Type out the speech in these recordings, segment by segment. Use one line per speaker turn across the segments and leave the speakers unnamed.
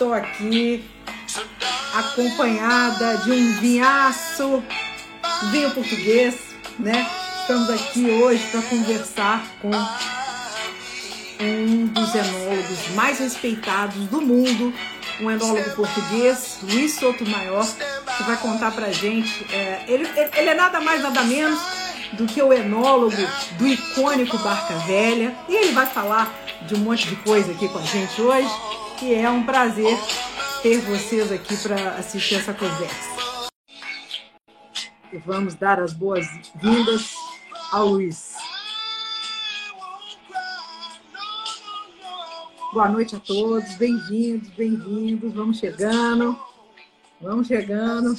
estou aqui acompanhada de um vinhaço, vinho português, né? Estamos aqui hoje para conversar com um dos enólogos mais respeitados do mundo, um enólogo português, Luiz Sotomayor, que vai contar pra gente. é, ele- ele é nada mais, nada menos do que o enólogo do icônico Barca Velha, e ele vai falar de um monte de coisa aqui com a gente hoje, e é um prazer ter vocês aqui para assistir essa conversa. E vamos dar as boas-vindas ao Luiz. Boa noite a todos, bem-vindos, bem-vindos, vamos chegando, vamos chegando.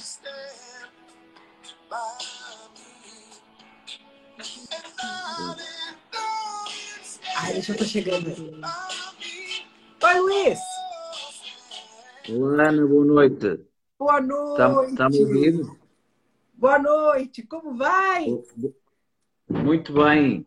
Ai, deixa eu tô chegando aqui. Oi, Luiz!
Olá, Ana, boa noite.
Boa noite!
está me ouvindo?
Boa noite, como vai?
Muito bem.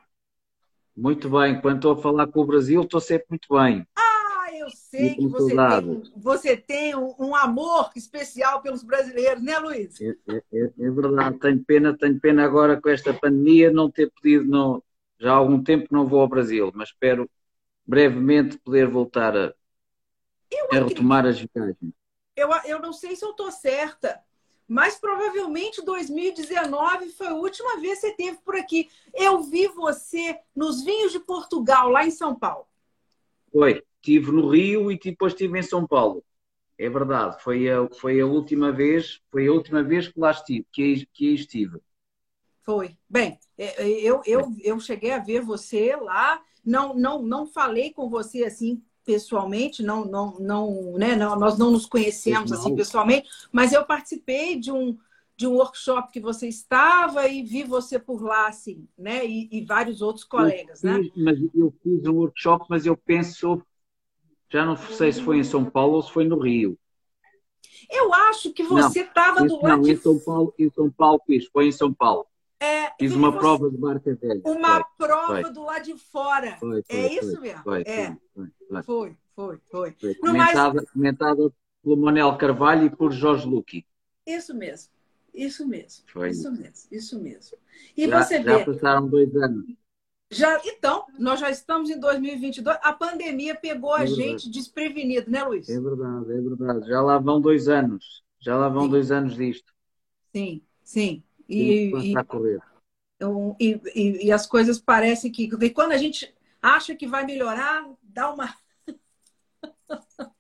Muito bem. Quando estou a falar com o Brasil, estou sempre muito bem.
Ah, eu sei
E
que você tem, você tem um, amor especial pelos brasileiros, né, Luiz?
É, é- é- é verdade. Tenho pena, tenho pena agora com esta pandemia não ter podido, não, já há algum tempo que não vou ao Brasil, mas espero brevemente poder voltar a, a retomar as viagens.
Eu, eu não sei se eu tô certa, mas provavelmente 2019 foi a última vez que você esteve por aqui. Eu vi você nos vinhos de Portugal, lá em São Paulo.
Foi, estive no Rio e depois estive em São Paulo. É verdade, foi a, foi a última vez, foi a última vez que lá estive, que, que estive.
Foi. Bem, é, é, eu, eu, eu cheguei a ver você lá, não, não, não falei com você assim pessoalmente, não, não, não, né, não, nós não nos conhecemos
Não.
assim pessoalmente, mas eu participei de um, de um workshop que você estava e vi você por lá, assim, né, e, e vários outros colegas,
eu
né?
fiz, mas eu fiz um workshop, mas eu penso, já não sei se foi em São Paulo ou se foi no Rio.
Eu acho que você estava do lado
não, em São Paulo, em São Paulo fiz, foi em São Paulo.
É,
Fiz uma
você-
prova de barca velha.
uma prova do lado de fora.
foi, foi,
é
foi,
isso mesmo.
Foi,
é,
foi, foi,
foi, foi. Não, mas-
Comentada, comentada pelo Manuel Carvalho e por Jorge Luqui.
Isso mesmo. Isso mesmo.
Foi.
Isso mesmo. Isso mesmo. E
Já,
você
já
vê,
passaram dois anos.
já, então, nós já estamos em 2022, a pandemia pegou a
É verdade.
gente desprevenido, né, Luiz?
É verdade, é verdade. Já lá vão dois anos. Já lá vão
Sim.
dois anos disto.
Sim, sim. E, e, um, e, e- e as coisas parecem que, que quando a gente acha que vai melhorar, dá uma.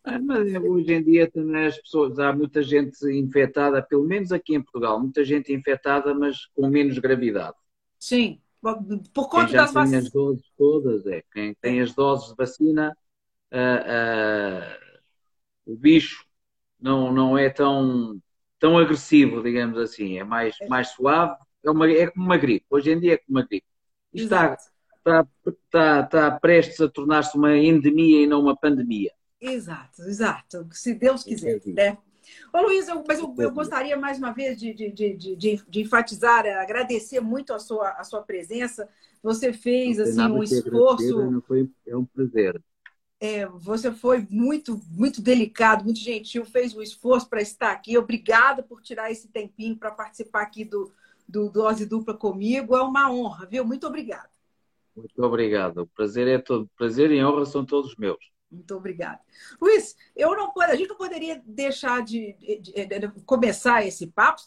Ah, Mas hoje em dia também as pessoas, há muita gente infectada, pelo menos aqui em Portugal, muita gente infectada, mas com menos gravidade.
Sim, por
Quem
conta
já
das
tem as doses todas, é. Quem tem as doses de vacina, ah, ah, o bicho não, não é tão, tão agressivo, digamos assim. É mais, mais suave. É, uma, é como uma gripe. Hoje em dia é como uma gripe. Está, está, está, está prestes a tornar-se uma endemia e não uma pandemia.
Exato, exato. Se Deus quiser,
Entendi.
né? Ô Luiz, eu, mas eu, eu
Entendi.
gostaria mais uma vez de, de, de, de, de- de enfatizar, agradecer muito a sua, a sua presença. Você fez assim um
agradecer,
esforço,
Ana, foi- é um prazer.
É, você foi muito, muito delicado, muito gentil, fez um esforço para estar aqui. Obrigada por tirar esse tempinho para participar aqui do, do Dose Dupla comigo. É uma honra, viu? Muito obrigada.
Muito obrigado. O prazer é todo. Prazer e honra são todos meus.
Muito obrigada. Luiz, eu não a gente não poderia deixar de, de- de- de começar esse papo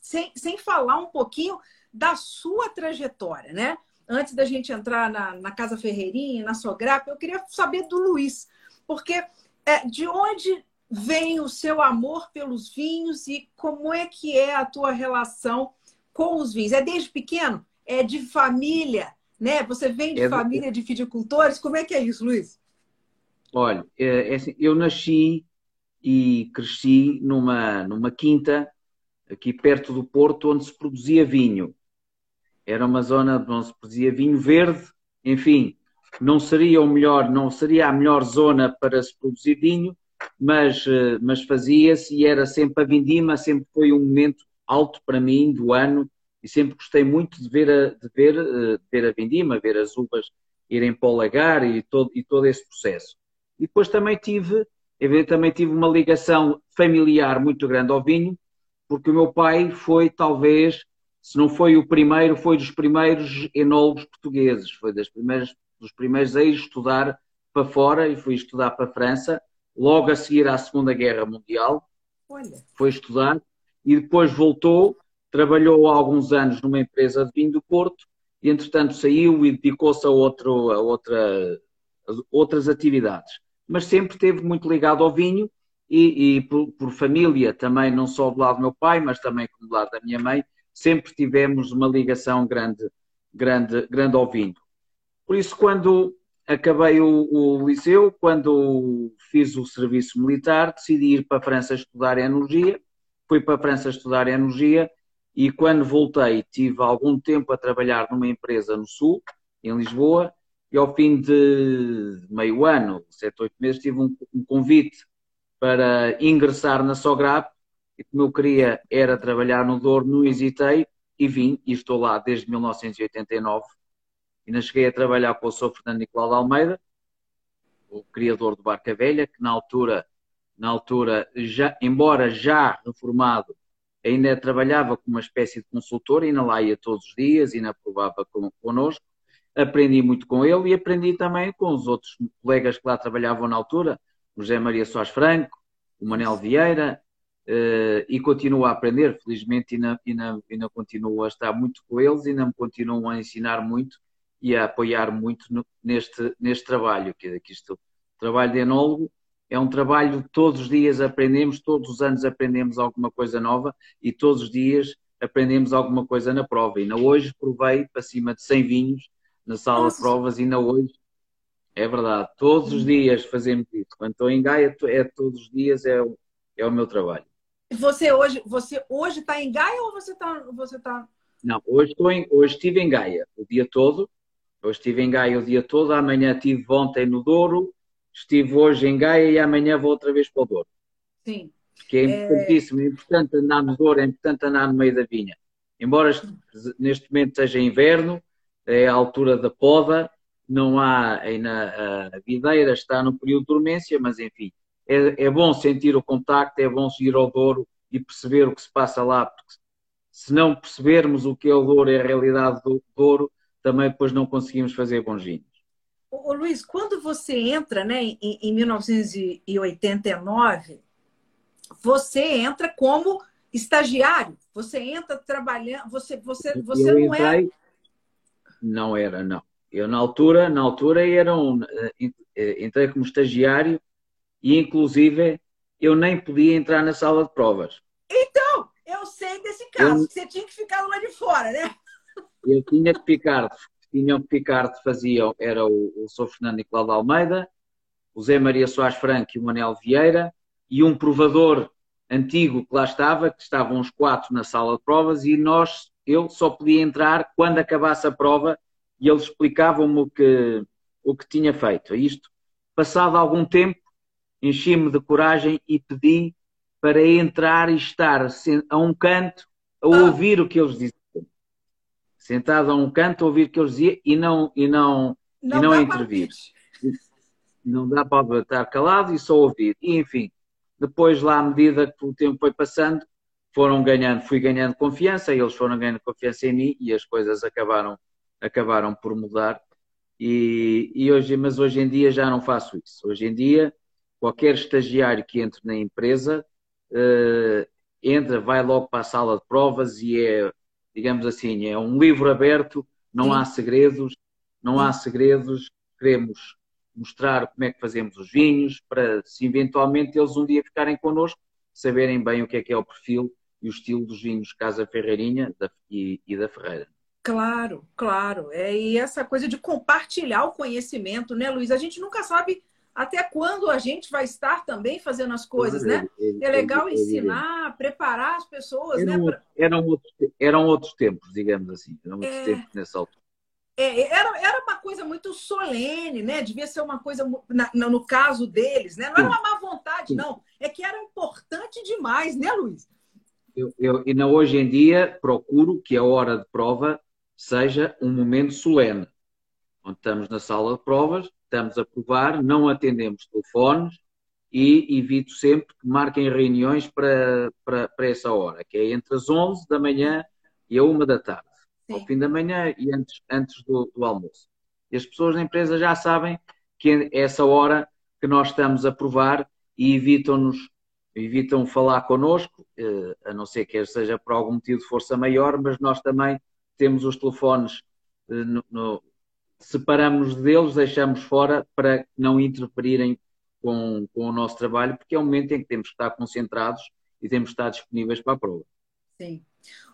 sem, sem falar um pouquinho da sua trajetória, né? Antes da gente entrar na, na Casa Ferreirinha, na Sograpa, eu queria saber do Luiz, porque é, de onde vem o seu amor pelos vinhos e como é que é a tua relação com os vinhos? É desde pequeno? É de família? Né? Você vem de
É
família de viticultores? Como é que é isso, Luiz?
Olha, é, é assim, eu nasci e cresci numa, numa quinta aqui perto do Porto onde se produzia vinho. Era uma zona onde se produzia vinho verde, enfim, não seria o melhor, não seria a melhor zona para se produzir vinho, mas, eh, mas fazia-se e era sempre a vindima, sempre foi um momento alto para mim do ano e sempre gostei muito de ver a, de ver, eh, de ver a vindima, ver as uvas irem para o lagar e todo, e todo esse processo. E depois também tive, também tive uma ligação familiar muito grande ao vinho, porque o meu pai foi talvez, se não foi o primeiro, foi dos primeiros enólogos portugueses, foi das primeiras, dos primeiros a ir estudar para fora e fui estudar para a França, logo a seguir à Segunda Guerra Mundial. Olha. Foi estudar e depois voltou, trabalhou há alguns anos numa empresa de vinho do Porto e entretanto saiu e dedicou-se a, outro, a outra, a outras atividades. Mas sempre esteve muito ligado ao vinho e, e por, por, família também, não só do lado do meu pai, mas também do lado da minha mãe, sempre tivemos uma ligação grande, grande, grande ao vinho. Por isso, quando acabei o, o, liceu, quando fiz o serviço militar, decidi ir para a França estudar energia. Fui para a França estudar energia e quando voltei tive algum tempo a trabalhar numa empresa no Sul, em Lisboa, e ao fim de meio ano, sete, oito meses, tive um, um convite para ingressar na Sograp e como eu queria era trabalhar no Douro, não hesitei e vim e estou lá desde 1989 ainda cheguei a trabalhar com o Sr. Fernando Nicolau de Almeida, o criador do Barca Velha, que na altura, na altura já, embora já reformado, ainda trabalhava como uma espécie de consultor, ainda lá ia todos os dias, ainda provava connosco. Aprendi muito com ele e aprendi também com os outros colegas que lá trabalhavam na altura, o José Maria Soares Franco, o Manel Vieira, uh, e continuo a aprender, felizmente ainda, ainda, ainda continuo a estar muito com eles, ainda me continuam a ensinar muito e a apoiar muito no, neste, neste trabalho, que, é que isto, trabalho de enólogo é um trabalho todos os dias aprendemos, todos os anos aprendemos alguma coisa nova e todos os dias aprendemos alguma coisa na prova. E ainda hoje provei para cima de 100 vinhos na sala Nossa. de provas e ainda hoje é verdade, todos os dias fazemos isso. Quando estou em Gaia, é todos os dias é o, é o meu trabalho.
Você hoje você hoje está em Gaia ou você está você tá...
Não, hoje estou em, hoje estive em Gaia o dia todo. Hoje estive em Gaia o dia todo. Amanhã estive ontem no Douro. Estive hoje em Gaia e amanhã vou outra vez para o Douro.
Sim.
Que é importantíssimo, é importante andar no Douro, é importante andar no meio da vinha. Embora neste momento esteja inverno, é a altura da poda, não há ainda a videira, está no período de dormência, mas enfim, é, é bom sentir o contacto, é bom ir ao Douro e perceber o que se passa lá, porque se não percebermos o que é o Douro e a realidade do Douro, também depois não conseguimos fazer bons vinhos.
Ô, Luiz, quando você entra né, em, em 1989, você entra como estagiário, você entra trabalhando, você, você, você não
entrei, é. Não era, não. Eu na altura, na altura era um, eh, entrei como estagiário e inclusive eu nem podia entrar na sala de provas.
Então, eu sei desse caso, eu, você tinha que ficar lá de fora, né?
Eu tinha que ficar, tinham que ficar, faziam, era o, o Sr. Fernando Nicolau de Almeida, o Zé Maria Soares Franco e o Manel Vieira, e um provador antigo que lá estava, que estavam os quatro na sala de provas, e nós, eu só podia entrar quando acabasse a prova e eles explicavam-me o que, o que tinha feito. Isto, passado algum tempo, enchi-me de coragem e pedi para entrar e estar a um canto a ah. ouvir o que eles diziam. Sentado a um canto a ouvir o que eles diziam e não, e não, não, e não intervir. Não dá para estar calado e só ouvir. E, enfim, depois lá, à medida que o tempo foi passando, foram ganhando, fui ganhando confiança, eles foram ganhando confiança em mim e as coisas acabaram acabaram por mudar. E, e, hoje, mas hoje em dia já não faço isso. Hoje em dia, qualquer estagiário que entre na empresa uh, entra, vai logo para a sala de provas e é, digamos assim, é um livro aberto, não Sim. há segredos, não há segredos, queremos mostrar como é que fazemos os vinhos, para se eventualmente eles um dia ficarem connosco, saberem bem o que é que é o perfil e o estilo dos vinhos Casa Ferreirinha da, e, e da Ferreira.
Claro, claro. É, e essa coisa de compartilhar o conhecimento, né, Luiz? A gente nunca sabe até quando a gente vai estar também fazendo as coisas, né? É legal ensinar, preparar as pessoas,
eram,
né?
Eram, outros, eram outros tempos, digamos assim. Eram outros é... tempos nessa altura.
É, era, era uma coisa muito solene, né? Devia ser uma coisa, na, no caso deles, né? Não era uma má vontade, não. É que era importante demais, né, Luiz?
Eu, eu, e na, hoje em dia procuro que a hora de prova seja um momento solene. Onde estamos na sala de provas, estamos a provar, não atendemos telefones e evito sempre que marquem reuniões para, para, para essa hora, que é entre as 11 da manhã e a 1 da tarde. Sim. ao fim da manhã e antes, antes do, do, almoço. E as pessoas da empresa já sabem que é essa hora que nós estamos a provar e evitam-nos, evitam falar connosco, eh, a não ser que seja por algum motivo de força maior, mas nós também temos os telefones, eh, no, no, separamos deles, deixamos fora para não interferirem com, com o nosso trabalho, porque é o momento em que temos que estar concentrados e temos que estar disponíveis para a prova.
Sim.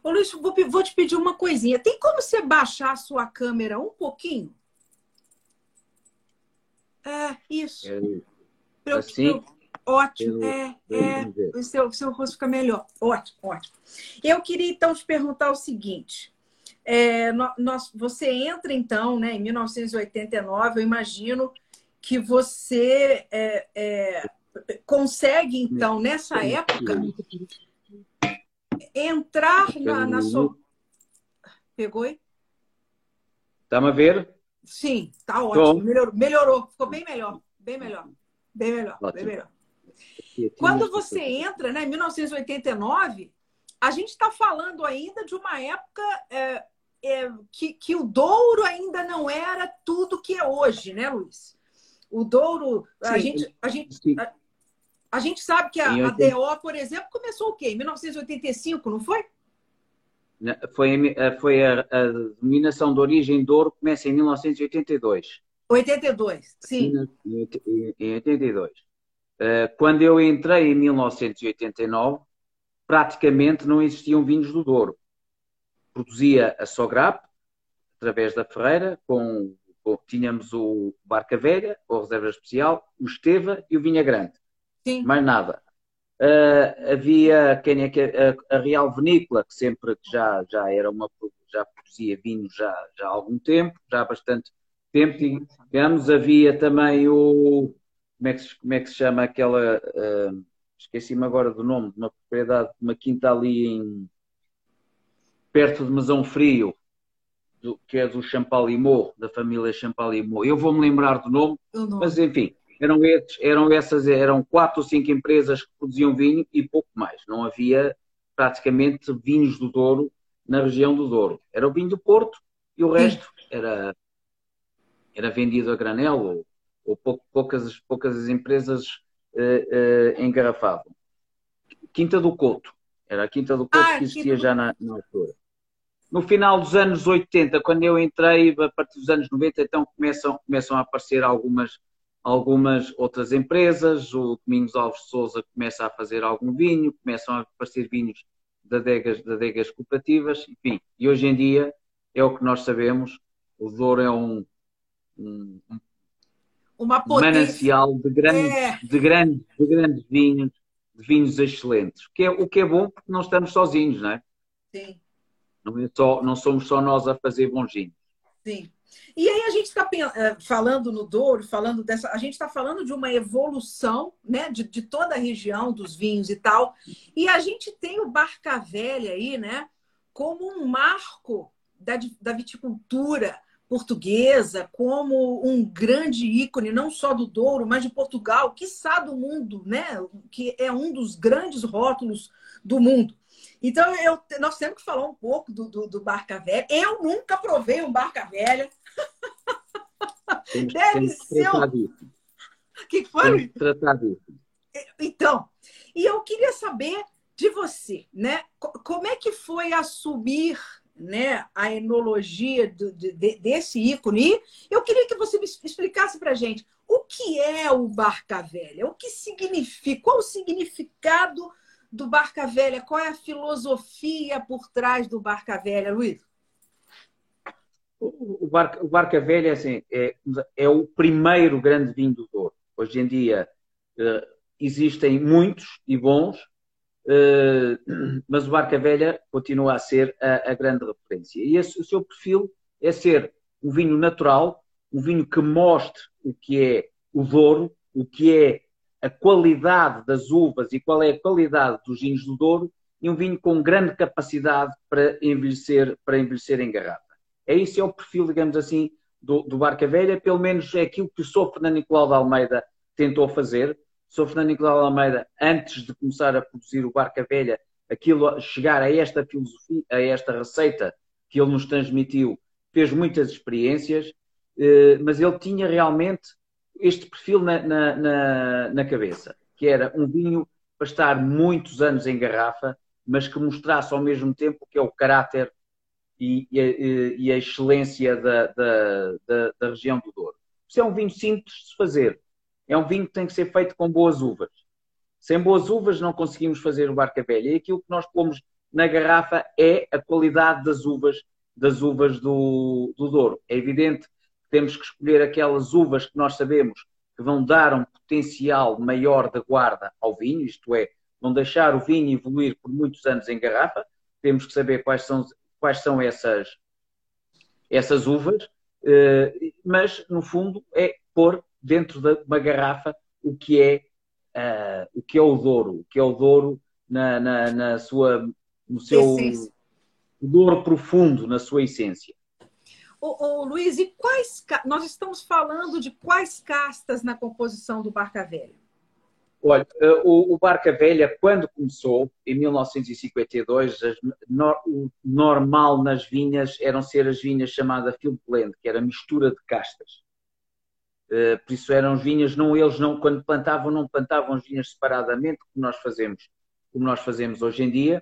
Ô Luiz, vou, vou te pedir uma coisinha. Tem como você baixar a sua câmera um pouquinho? É, isso.
É, assim? Eu,
ótimo. é, é. O seu, seu rosto fica melhor. Ótimo, ótimo. Eu queria então te perguntar o seguinte. É, nós, você entra então, né, em 1989, eu imagino que você é, é, consegue então nessa época entrar na, na sua. Pegou aí?
Tá-me a ver?
Sim, tá ótimo. Melhorou, melhorou, ficou bem melhor. Bem melhor. Bem melhor, ótimo. bem melhor. Quando você entra, né, em 1989, a gente está falando ainda de uma época é, é, que, que o Douro ainda não era tudo que é hoje, né, Luiz? O Douro, a Sim. gente, a gente, a, a gente sabe que a, a DO, por exemplo, começou o quê? Em 1985, não foi?
Foi, eh, foi a, a denominação de origem de ouro começa em 1982.
82, sim.
Em, em 82. Eh, quando eu entrei em 1989, praticamente não existiam vinhos do Douro. Produzia a Sograp, através da Ferreira, com, com tínhamos o Barca Velha, a reserva especial, o Esteva e o Vinha Grande. Sim. mais nada. Uh, havia quem é que a, a, Real Vinícola, que sempre já, já era uma já produzia vinho já, já há algum tempo, já há bastante tempo, digamos, havia também o como é que, como é que se chama aquela uh, esqueci-me agora do nome de uma propriedade, de uma quinta ali em perto de Mesão Frio, do, que é do Champalimau, da família Champalimau. Eu vou me lembrar do nome, mas enfim, eram, esses, eram essas, eram quatro ou cinco empresas que produziam vinho e pouco mais. Não havia praticamente vinhos do Douro na região do Douro. Era o vinho do Porto e o resto era, era vendido a granel ou, ou pou, poucas, poucas empresas uh, uh, engarrafavam. Quinta do Couto. Era a Quinta do Couto ah, que existia já na, na altura. No final dos anos 80, quando eu entrei, a partir dos anos 90, então começam, começam a aparecer algumas algumas outras empresas, o Domingos Alves de Souza começa a fazer algum vinho, começam a aparecer vinhos de adegas, de adegas cooperativas, enfim, e hoje em dia é o que nós sabemos, o Douro é um, um,
Uma
manancial de grandes, é. de, grandes, de grandes vinhos, de vinhos excelentes, que é, o que é bom porque não estamos sozinhos, não é?
Sim.
Não, é só, não somos só nós a fazer bons vinhos.
Sim. E aí a gente está eh, falando no Douro, falando dessa, a gente está falando de uma evolução, né, de, de, toda a região dos vinhos e tal. E a gente tem o Barca Velha aí, né, como um marco da, da viticultura portuguesa, como um grande ícone não só do Douro, mas de Portugal, quiçá do mundo, né, que é um dos grandes rótulos do mundo. Então, eu, nós temos que falar um pouco do, do, do Barca Velha. Eu nunca provei um Barca Velha.
Temos, Deve temos ser. O
que foi?
tratar disso.
Então, e eu queria saber de você, né? Como é que foi assumir né, a enologia do, de, desse ícone? E eu queria que você me explicasse para gente o que é o Barca Velha, o que significa, qual o significado do Barca Velha? Qual é a filosofia por trás do Barca Velha, Luiz?
O Barca, o Barca Velha assim, é, é, o primeiro grande vinho do Douro. Hoje em dia uh, existem muitos e bons, uh, mas o Barca Velha continua a ser a, a grande referência. E esse, o seu perfil é ser um vinho natural, um vinho que mostre o que é o Douro, o que é a qualidade das uvas e qual é a qualidade dos vinhos do Douro e um vinho com grande capacidade para envelhecer, para envelhecer em garrafa. É isso, é o perfil, digamos assim, do, do Barca Velha, pelo menos é aquilo que o Sr. Fernando Nicolau de Almeida tentou fazer. O Sr. Fernando Nicolau de Almeida, antes de começar a produzir o Barca Velha, aquilo, chegar a esta filosofia, a esta receita que ele nos transmitiu, fez muitas experiências, eh, mas ele tinha realmente este perfil na, na, na, na cabeça, que era um vinho para estar muitos anos em garrafa, mas que mostrasse ao mesmo tempo que é o caráter e, e, e a excelência da, da, da, da, região do Douro. Isso é um vinho simples de fazer. É um vinho que tem que ser feito com boas uvas. Sem boas uvas não conseguimos fazer o Barca Velha. E aquilo que nós pomos na garrafa é a qualidade das uvas, das uvas do, do Douro. É evidente temos que escolher aquelas uvas que nós sabemos que vão dar um potencial maior de guarda ao vinho, isto é, vão deixar o vinho evoluir por muitos anos em garrafa. Temos que saber quais são quais são essas, essas uvas, eh, mas no fundo é pôr dentro de uma garrafa o que é, uh, o, que é o Douro, o que é o Douro na, na, na sua, no seu Douro profundo, na sua essência.
Ô, Luiz, e quais nós estamos falando de quais castas na composição do Barca Velha?
Olha, eh, o, o Barca Velha, quando começou, em 1952, o normal nas vinhas eram ser as vinhas chamadas blend, que era mistura de castas. Eh, por isso eram vinhas, não eles não quando plantavam não plantavam as vinhas separadamente, como nós fazemos, como nós fazemos hoje em dia.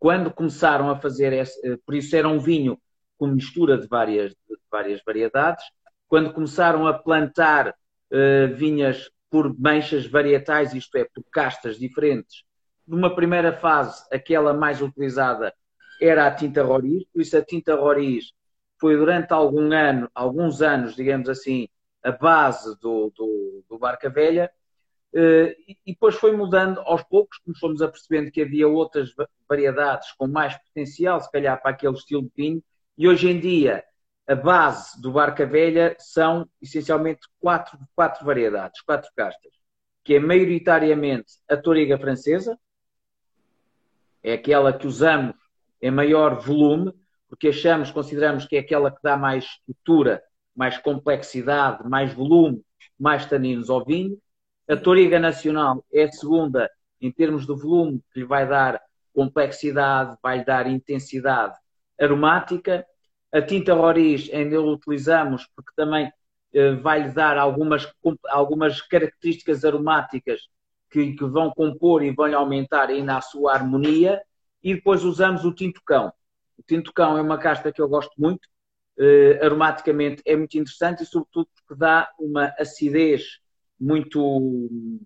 Quando começaram a fazer esse, eh, por isso era um vinho com mistura de várias, de várias variedades. Quando começaram a plantar uh, vinhas por manchas varietais, isto é, por castas diferentes. Numa primeira fase, aquela mais utilizada era a tinta roriz, por isso a tinta roriz foi durante algum ano, alguns anos, digamos assim, a base do, do, do Barca Velha, eh, e depois foi mudando aos poucos, como fomos apercebendo que havia outras variedades com mais potencial, se calhar para aquele estilo de vinho, e hoje em dia a base do Barca Velha são essencialmente quatro, quatro variedades, quatro castas, que é maioritariamente a toriga francesa, é aquela que usamos em maior volume, porque achamos, consideramos que é aquela que dá mais estrutura, mais complexidade, mais volume, mais taninos ao vinho. A toriga nacional é a segunda em termos de volume, que lhe vai dar complexidade, vai lhe dar intensidade aromática a tinta roriz ainda utilizamos porque também eh, vai-lhe dar algumas, algumas características aromáticas que, que vão compor e vão aumentar ainda a sua harmonia. E depois usamos o tinto cão. O tinto cão é uma casta que eu gosto muito, eh, aromaticamente é muito interessante e sobretudo porque dá uma acidez muito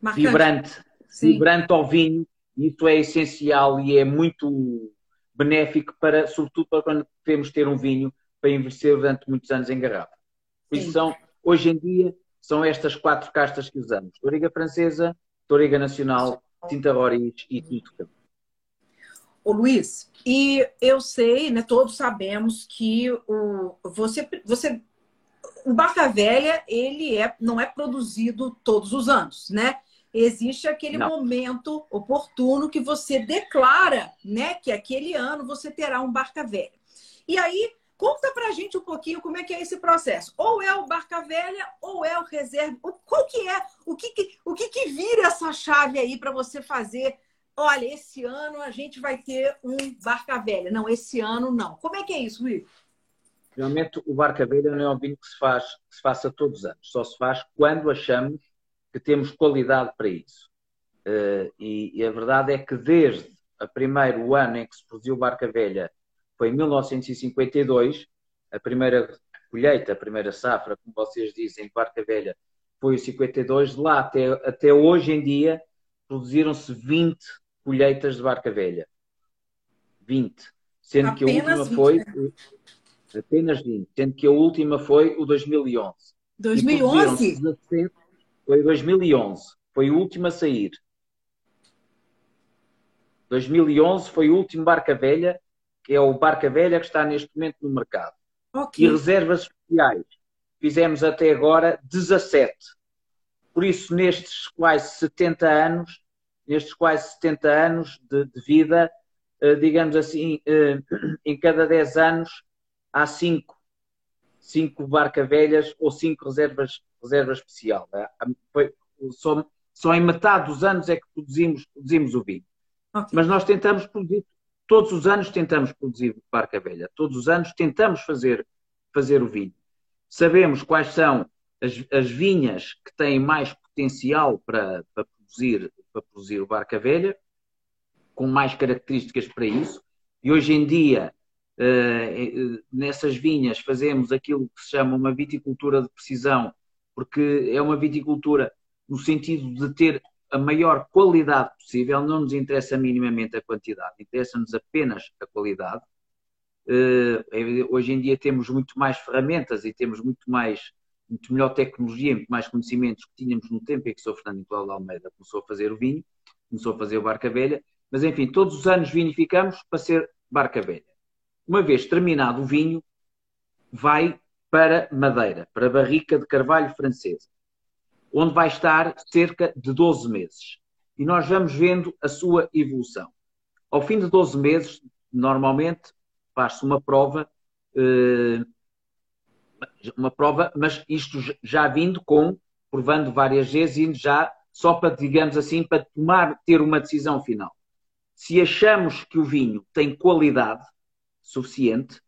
Marcante. vibrante, Sim. vibrante ao vinho. Isso é essencial e é muito benéfico para, sobretudo para quando queremos ter um vinho para envelhecer durante muitos anos em garrafa. Por isso são, hoje em dia, são estas quatro castas que usamos. Toriga francesa, Toriga nacional, Tinta Roriz e Tinto Campo.
Ô Luiz, e eu sei, né, todos sabemos que o, você, você, o Barca Velha, ele é, não é produzido todos os anos, né? Existe aquele Não. momento oportuno que você declara, né, que aquele ano você terá um barca velha. E aí, conta pra gente um pouquinho como é que é esse processo. Ou é o barca velha ou é o reserva. Qual que é? O que que, o que, que vira essa chave aí para você fazer? Olha, esse ano a gente vai ter um barca velha. Não, esse ano não. Como é que é isso, Luiz?
Realmente o barca velha não é um vinho que se faz que se faça todos os anos. Só se faz quando achamos que temos qualidade para isso. Uh, e, e, a verdade é que desde o primeiro ano em que se produziu Barca Velha, foi em 1952, a primeira colheita, a primeira safra, como vocês dizem, Barca Velha, foi o 52, de lá até, até hoje em dia produziram-se 20 colheitas de Barca Velha. 20. Sendo apenas que a última 20, foi. Né? Apenas 20. Sendo que a última foi o 2011.
2011? 17,
foi 2011. Foi o último a sair. 2011 foi o último Barca Velha, que é o Barca Velha que está neste momento no mercado.
Ok.
e reservas especiais. Fizemos até agora 17. Por isso, nestes quase 70 anos, nestes quase 70 anos de, de vida, eh, digamos assim, eh, em cada 10 anos há 5 cinco barca velhas ou 5 reservas, reserva especial. Foi- só, só em metade dos anos é que produzimos, produzimos o vinho.
Ok.
Mas nós tentamos produzir, todos os anos tentamos produzir barca velha, todos os anos tentamos fazer, fazer o vinho. Sabemos quais são as, as vinhas que têm mais potencial para, para, produzir, para produzir o barca velha, com mais características para isso, e hoje em dia, eh, eh, nessas vinhas, fazemos aquilo que se chama uma viticultura de precisão, porque é uma viticultura no sentido de ter a maior qualidade possível, não nos interessa minimamente a quantidade, interessa-nos apenas a qualidade. Eh, hoje em dia temos muito mais ferramentas e temos muito mais, muito melhor tecnologia, muito mais conhecimentos que tínhamos no tempo em que o Sr. Fernando Nicolau de Almeida começou a fazer o vinho, começou a fazer o barca velha, mas enfim, todos os anos vinificamos para ser barca velha. Uma vez terminado o vinho, vai para madeira, para a barrica de carvalho francesa, onde vai estar cerca de 12 meses. E nós vamos vendo a sua evolução. Ao fim de 12 meses, normalmente, faz-se uma prova, eh, uma prova, mas isto já vindo com, provando várias vezes, indo já só para, digamos assim, para tomar, ter uma decisão final. Se achamos que o vinho tem qualidade suficiente,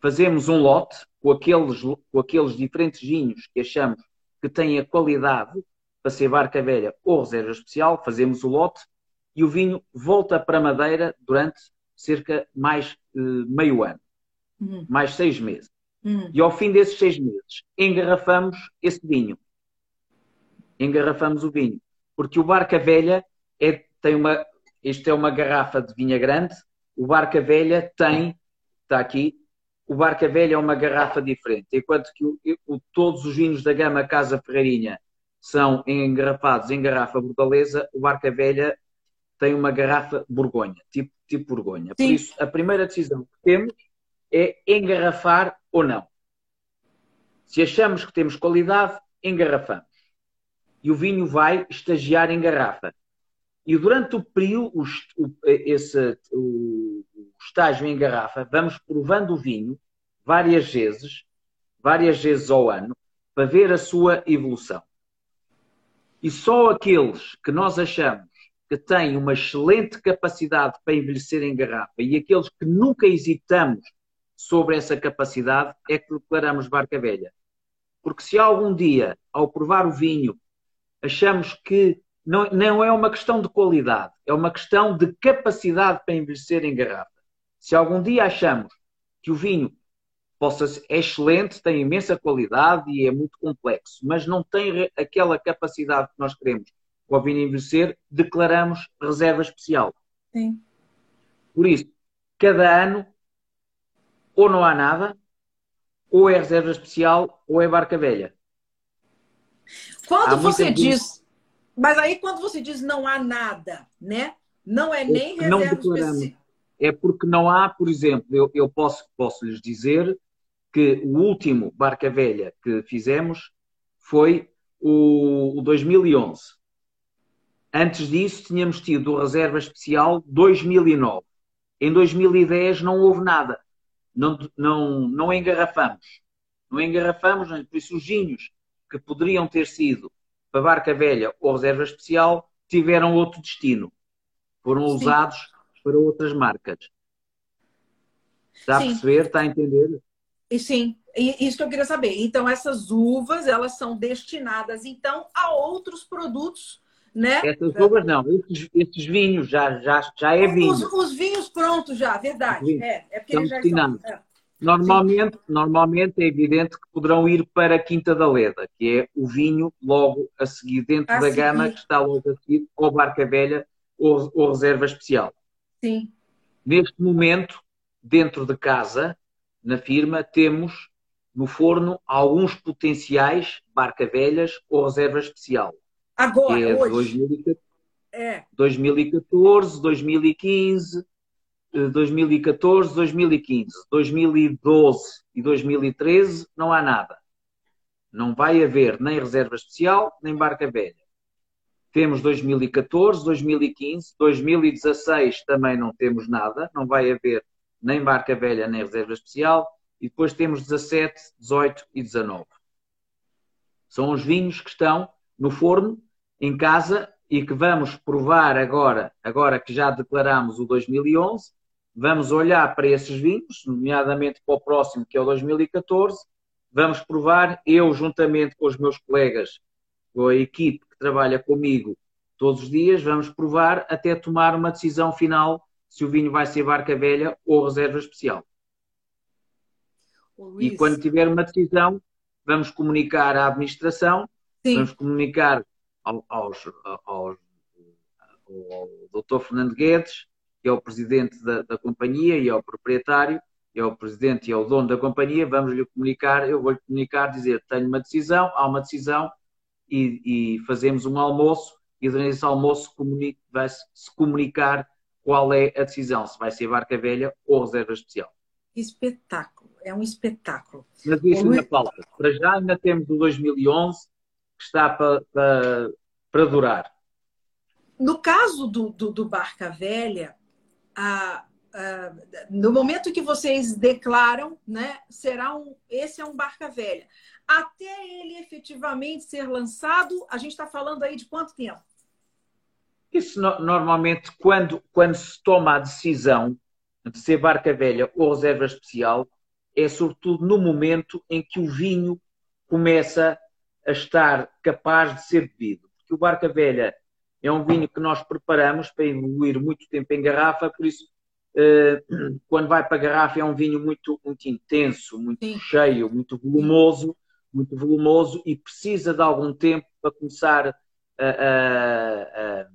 fazemos um lote com aqueles, com aqueles diferentes vinhos que achamos que têm a qualidade para ser barca velha ou reserva especial, fazemos o lote e o vinho volta para a Madeira durante cerca mais eh, meio ano,
Uhum.
mais seis meses.
Uhum.
E ao fim desses seis meses, engarrafamos esse vinho. Engarrafamos o vinho. Porque o Barca Velha é, tem uma. Isto é uma garrafa de vinha grande. O Barca Velha tem. Está aqui. O Barca Velha é uma garrafa diferente. Enquanto que o- o- todos os vinhos da gama Casa Ferreirinha são engarrafados em garrafa bordaleza, o Barca Velha tem uma garrafa Borgonha, tipo, tipo Borgonha. Por
Sim.
isso, a primeira decisão que temos é engarrafar ou não. Se achamos que temos qualidade, engarrafamos. E o vinho vai estagiar em garrafa. E durante o período, o, esse, o estágio em garrafa, vamos provando o vinho várias vezes, várias vezes ao ano, para ver a sua evolução. E só aqueles que nós achamos que têm uma excelente capacidade para envelhecer em garrafa e aqueles que nunca hesitamos sobre essa capacidade é que declaramos barca velha. Porque se algum dia, ao provar o vinho, achamos que não, não é uma questão de qualidade, é uma questão de capacidade para envelhecer em garrafa. Se algum dia achamos que o vinho possa ser- é excelente, tem imensa qualidade e é muito complexo, mas não tem aquela capacidade que nós queremos para o vinho envelhecer, declaramos reserva especial.
Sim.
Por isso, cada ano, ou não há nada, ou é reserva especial, ou é barca velha.
Quando
Há
você diz. Mas aí, quando você diz não há nada, né? Não é nem
não
reserva especial.
É porque não há, por exemplo, eu, eu posso, posso lhes dizer que o último Barca Velha que fizemos foi o, o 2011. Antes disso, tínhamos tido o Reserva Especial 2009. Em 2010 não houve nada. Não, não, não engarrafamos. Não engarrafamos, por isso os vinhos que poderiam ter sido para Barca Velha ou Reserva Especial tiveram outro destino. Foram
Sim.
usados para outras marcas. Está a
Sim.
perceber? Está a entender?
E sim, isso que eu queria saber. Então, essas uvas, elas são destinadas, então, a outros produtos, né?
Essas uvas não. Esses, esses vinhos já, já, já é vinho.
Os, os vinhos prontos já, verdade.
Vinhos
É, é porque já estão. é.
Normalmente, normalmente é evidente que poderão ir para a Quinta da Leda, que é o vinho logo a seguir, dentro
A
da
seguir.
gama que está logo a seguir, ou Barca Velha ou, ou Reserva Especial.
Sim.
Neste momento, dentro de casa, na firma, temos no forno alguns potenciais Barca Velhas ou Reserva Especial.
Agora,
é
hoje.
2014,
É.
2014, 2015, eh, 2014, 2015, 2012 e 2013 não há nada. Não vai haver nem reserva especial, nem barca velha. Temos 2014, 2015, 2016 também não temos nada, não vai haver nem barca velha, nem reserva especial, e depois temos 17, 18 e 19. São os vinhos que estão no forno, em casa, e que vamos provar agora, agora que já declaramos o 2011, vamos olhar para esses vinhos, nomeadamente para o próximo, que é o 2014, vamos provar, eu juntamente com os meus colegas, com a equipe que trabalha comigo todos os dias, vamos provar até tomar uma decisão final se o vinho vai ser barca velha ou reserva especial.
Luiz,
E quando tiver uma decisão, vamos comunicar à administração,
sim,
vamos comunicar ao, aos, aos, ao Dr. Fernando Guedes, que é o presidente da, da companhia e é o proprietário, é o presidente e é o dono da companhia, vamos-lhe comunicar, eu vou-lhe comunicar, dizer, tenho uma decisão, há uma decisão, e, e fazemos um almoço, e durante esse almoço vai-se se comunicar qual é a decisão, se vai ser barca velha ou reserva especial.
espetáculo. É um espetáculo.
Mas isso ainda falta. Para já ainda temos o 2011, que está para, para, para durar.
No caso do, do, do Barca Velha, a- no momento que vocês declaram, né, será um, esse é um Barca Velha. Até ele efetivamente ser lançado, a gente está falando aí de quanto tempo?
Isso no- normalmente, quando, quando se toma a decisão de ser barca velha ou reserva especial, é sobretudo no momento em que o vinho começa a estar capaz de ser bebido. Porque o barca velha é um vinho que nós preparamos para evoluir muito tempo em garrafa, por isso, quando vai para a garrafa, é um vinho muito, muito intenso, muito
Sim.
cheio, muito volumoso, muito volumoso e precisa de algum tempo para começar a- a- a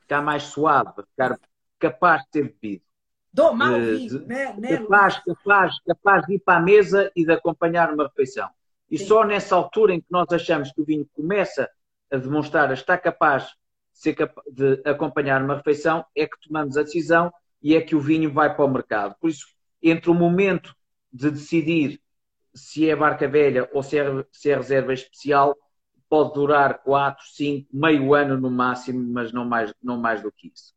ficar mais suave, para ficar capaz de ser bebido.
Domar o
Eh,
vinho,
de-
né, né?
Capaz, capaz, capaz de ir para a mesa e de acompanhar uma refeição. E
Sim.
só nessa altura em que nós achamos que o vinho começa a demonstrar, está capaz de, ser capa- de acompanhar uma refeição, é que tomamos a decisão e é que o vinho vai para o mercado. Por isso, entre o momento de decidir se é barca velha ou se é, se é reserva especial, pode durar 4, 5, meio ano no máximo, mas não mais, não mais do que isso.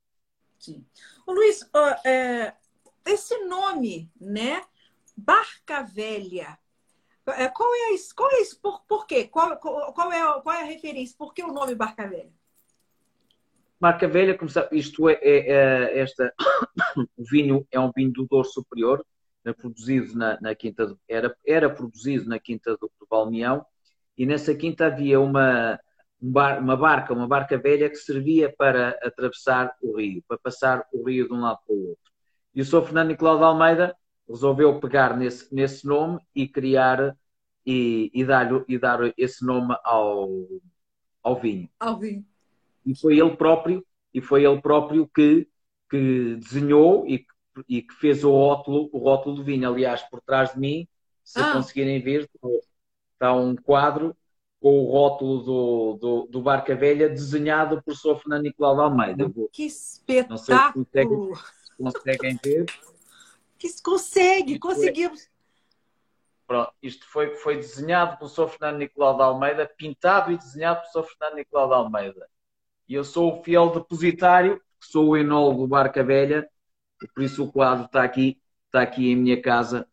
Sim. Ô, Luiz, é, esse nome, né? Barca Velha. é, Qual é isso? Qual é? Por, por quê? Qual, qual, é, a- qual é a referência? Por que o nome Barca Velha?
Marca velha, como sabe, isto é, é- é- esta, o vinho é um vinho do Douro Superior, é produzido na, na Quinta do, era, era produzido na Quinta do, do Balmeão, e nessa quinta havia uma, um uma barca, uma barca velha que servia para atravessar o rio, para passar o rio de um lado para o outro. E o Sr. Fernando Nicolau de Almeida resolveu pegar nesse, nesse nome e criar e, e dar, e dar esse nome ao, ao vinho
Alvin.
E foi ele próprio e foi ele próprio que, que desenhou e, que- e que fez o rótulo, o rótulo do vinho. Aliás, por trás de mim, se
Ah.
conseguirem ver, está um quadro com o rótulo do, do, do Barca Velha desenhado por Sr. Fernando Nicolau de Almeida.
Que
Não sei se conseguem,
espetáculo!
se conseguem ver.
Que consegue,
Isso é-
conseguimos.
Pronto, isto foi, foi desenhado pelo Sr. Fernando Nicolau de Almeida, pintado e desenhado pelo Sr. Fernando Nicolau de Almeida. E eu sou o fiel depositário, que sou o enólogo do Barca Velha, e por isso o quadro está aqui, está aqui em minha casa.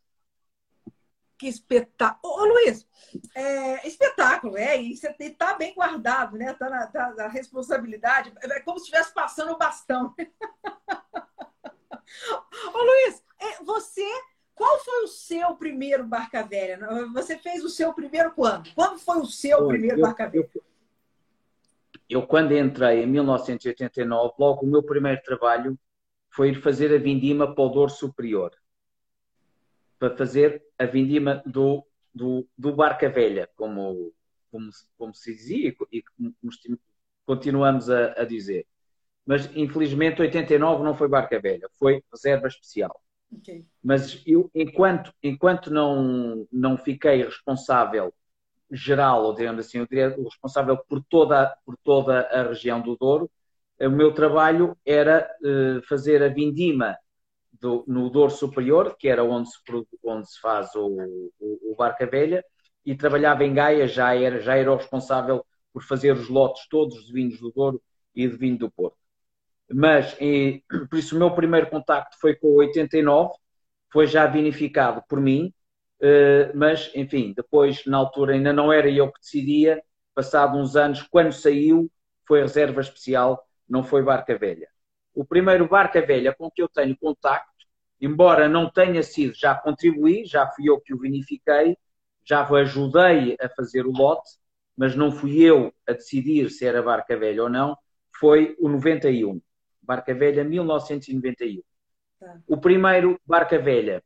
Que espetáculo. Ô, Luiz, é, espetáculo, é, e você está bem guardado, né? Está na, tá na responsabilidade. É como se estivesse passando o bastão. Ô, Luiz, é, você, qual foi o seu primeiro Barca Velha? Você fez o seu primeiro quando? Quando foi o seu
Olha,
primeiro
eu-
Barca Velha?
eu- Eu, quando entrei em 1989, logo o meu primeiro trabalho foi ir fazer a vindima para o Douro Superior. Para fazer a vindima do, do, do Barca Velha, como, como, se- como se dizia e como, continuamos a, a dizer. Mas, infelizmente, 89 não foi Barca Velha, foi reserva especial.
Ok.
Mas eu, enquanto, enquanto não, não fiquei responsável geral, ou digamos assim, eu diria, o responsável por toda, por toda a região do Douro, o meu trabalho era eh, fazer a vindima do, no Douro Superior, que era onde se, onde se faz o, o, o Barca Velha, e trabalhava em Gaia, já era, já era o responsável por fazer os lotes todos de vinhos do Douro e de vinho do Porto. Mas, e, por isso, o meu primeiro contacto foi com o 89, foi já vinificado por mim, eh, mas, enfim, depois, na altura, ainda não era eu que decidia, passado uns anos, quando saiu, foi reserva especial, não foi Barca Velha. O primeiro Barca Velha com que eu tenho contacto, embora não tenha sido, já contribuí, já fui eu que o vinifiquei, já ajudei a fazer o lote, mas não fui eu a decidir se era Barca Velha ou não, foi o 91. Barca Velha 1991. Tá. O primeiro Barca Velha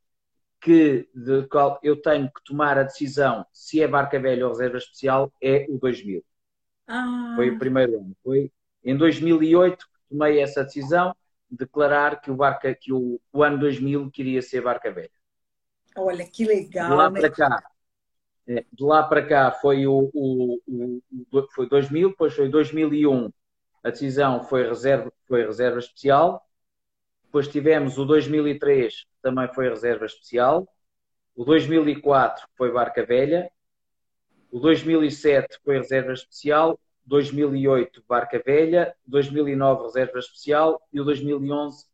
que de qual eu tenho que tomar a decisão se é Barca Velha ou reserva especial é o 2000. Ah. Foi o primeiro ano. Foi em 2008 que tomei essa decisão, declarar que o, barca, que o, o ano 2000 queria ser Barca Velha.
Olha, que legal.
De lá né? para cá, é, de lá para cá foi o, o, o, foi 2000, depois foi 2001 a decisão foi reserva, foi reserva especial. Depois tivemos o 2003, também foi reserva especial. O 2004 foi Barca Velha. O 2007 foi reserva especial. 2008 Barca Velha. 2009 reserva especial. E o 2011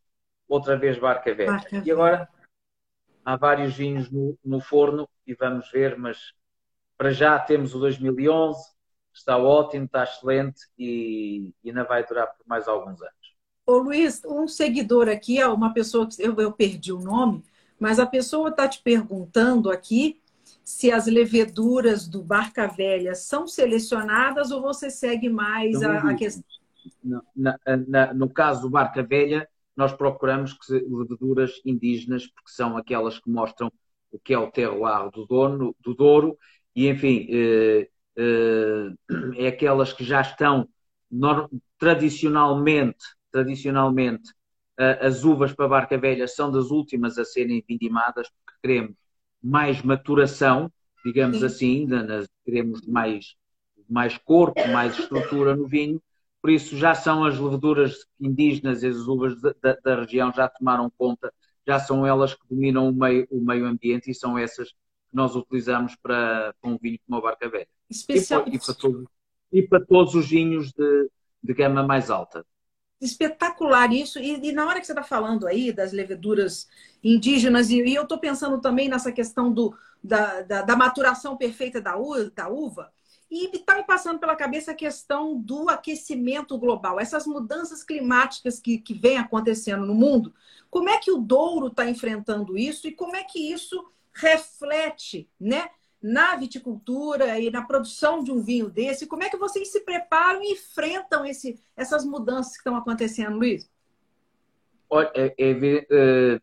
outra vez Barca Velha. Barca e agora há vários vinhos no, no forno e vamos ver, mas para já temos o 2011, está ótimo, está excelente e, e ainda vai durar por mais alguns anos.
Ô Luiz, um seguidor aqui, uma pessoa que eu, eu perdi o nome, mas a pessoa está te perguntando aqui se as leveduras do Barca Velha são selecionadas ou você segue mais a, a, questão?
Na, na, no caso do Barca Velha, nós procuramos que leveduras indígenas, porque são aquelas que mostram o que é o terroir do, dono, do Douro, e enfim, eh, eh, é aquelas que já estão tradicionalmente, tradicionalmente as uvas para barca velha são das últimas a serem vindimadas porque queremos mais maturação, digamos Sim. assim, queremos mais, mais corpo, mais estrutura no vinho, por isso já são as leveduras indígenas e as uvas da, da, da região já tomaram conta, já são elas que dominam o meio, o meio ambiente e são essas que nós utilizamos para, para um vinho como a barca velha. Especial... E, para, e, para todos, e para todos os vinhos de, de gama mais alta.
Espetacular isso. E, e, na hora que você está falando aí das leveduras indígenas, e, e eu estou pensando também nessa questão do, da, da, da maturação perfeita da uva, da uva e está me passando pela cabeça a questão do aquecimento global, essas mudanças climáticas que, que vem acontecendo no mundo. Como é que o Douro está enfrentando isso e como é que isso reflete né, na viticultura e na produção de um vinho desse? Como é que vocês se preparam e enfrentam esse, essas mudanças que estão acontecendo, Luiz?
Olha, é, é, é,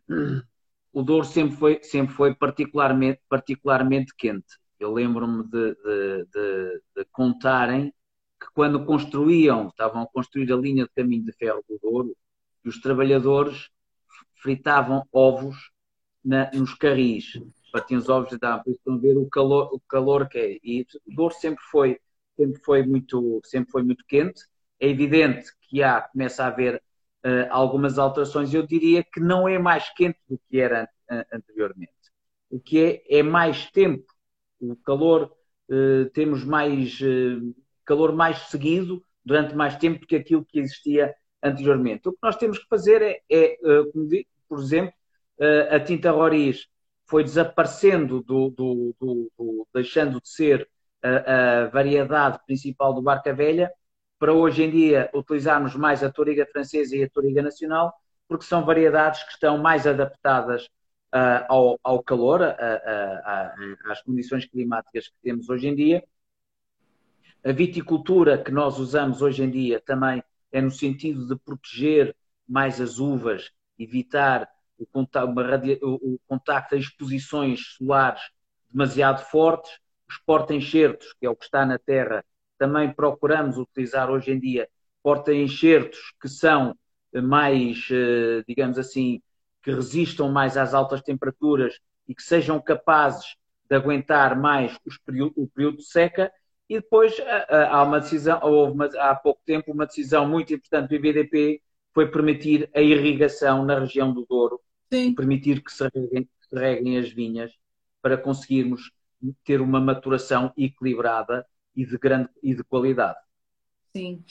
o Douro sempre foi, sempre foi particularmente, particularmente quente. Eu lembro-me de, de, de, de, contarem que quando construíam, estavam a construir a linha de caminho de ferro do Douro, os trabalhadores fritavam ovos na, nos carris partiam os ovos da por isso estão a ver o calor, o calor que é. E o Douro sempre foi, sempre foi muito, sempre foi muito quente. É evidente que há, começa a haver uh, algumas alterações. Eu diria que não é mais quente do que era uh, anteriormente. O que é, é mais tempo. O calor, uh, temos mais calor mais seguido durante mais tempo do que aquilo que existia anteriormente. O que nós temos que fazer é, é por exemplo, a tinta Roriz foi desaparecendo, do, do, do, do deixando de ser a, a, variedade principal do Barca Velha, para hoje em dia utilizarmos mais a Toriga francesa e a Toriga nacional, porque são variedades que estão mais adaptadas uh, ao, ao, calor, a, a, às condições climáticas que temos hoje em dia. A viticultura que nós usamos hoje em dia também é no sentido de proteger mais as uvas, evitar o contacto, o contacto a exposições solares demasiado fortes, os porta-enxertos, que é o que está na Terra, também procuramos utilizar hoje em dia porta-enxertos que são mais, eh, digamos assim, que resistam mais às altas temperaturas e que sejam capazes de aguentar mais o período de seca. E depois há uma decisão, houve uma, há pouco tempo uma decisão muito importante do IBDP, foi permitir a irrigação na região do Douro Sim. permitir que se reguem, que se reguem as vinhas para conseguirmos ter uma maturação equilibrada e de grande e de qualidade.
Sim.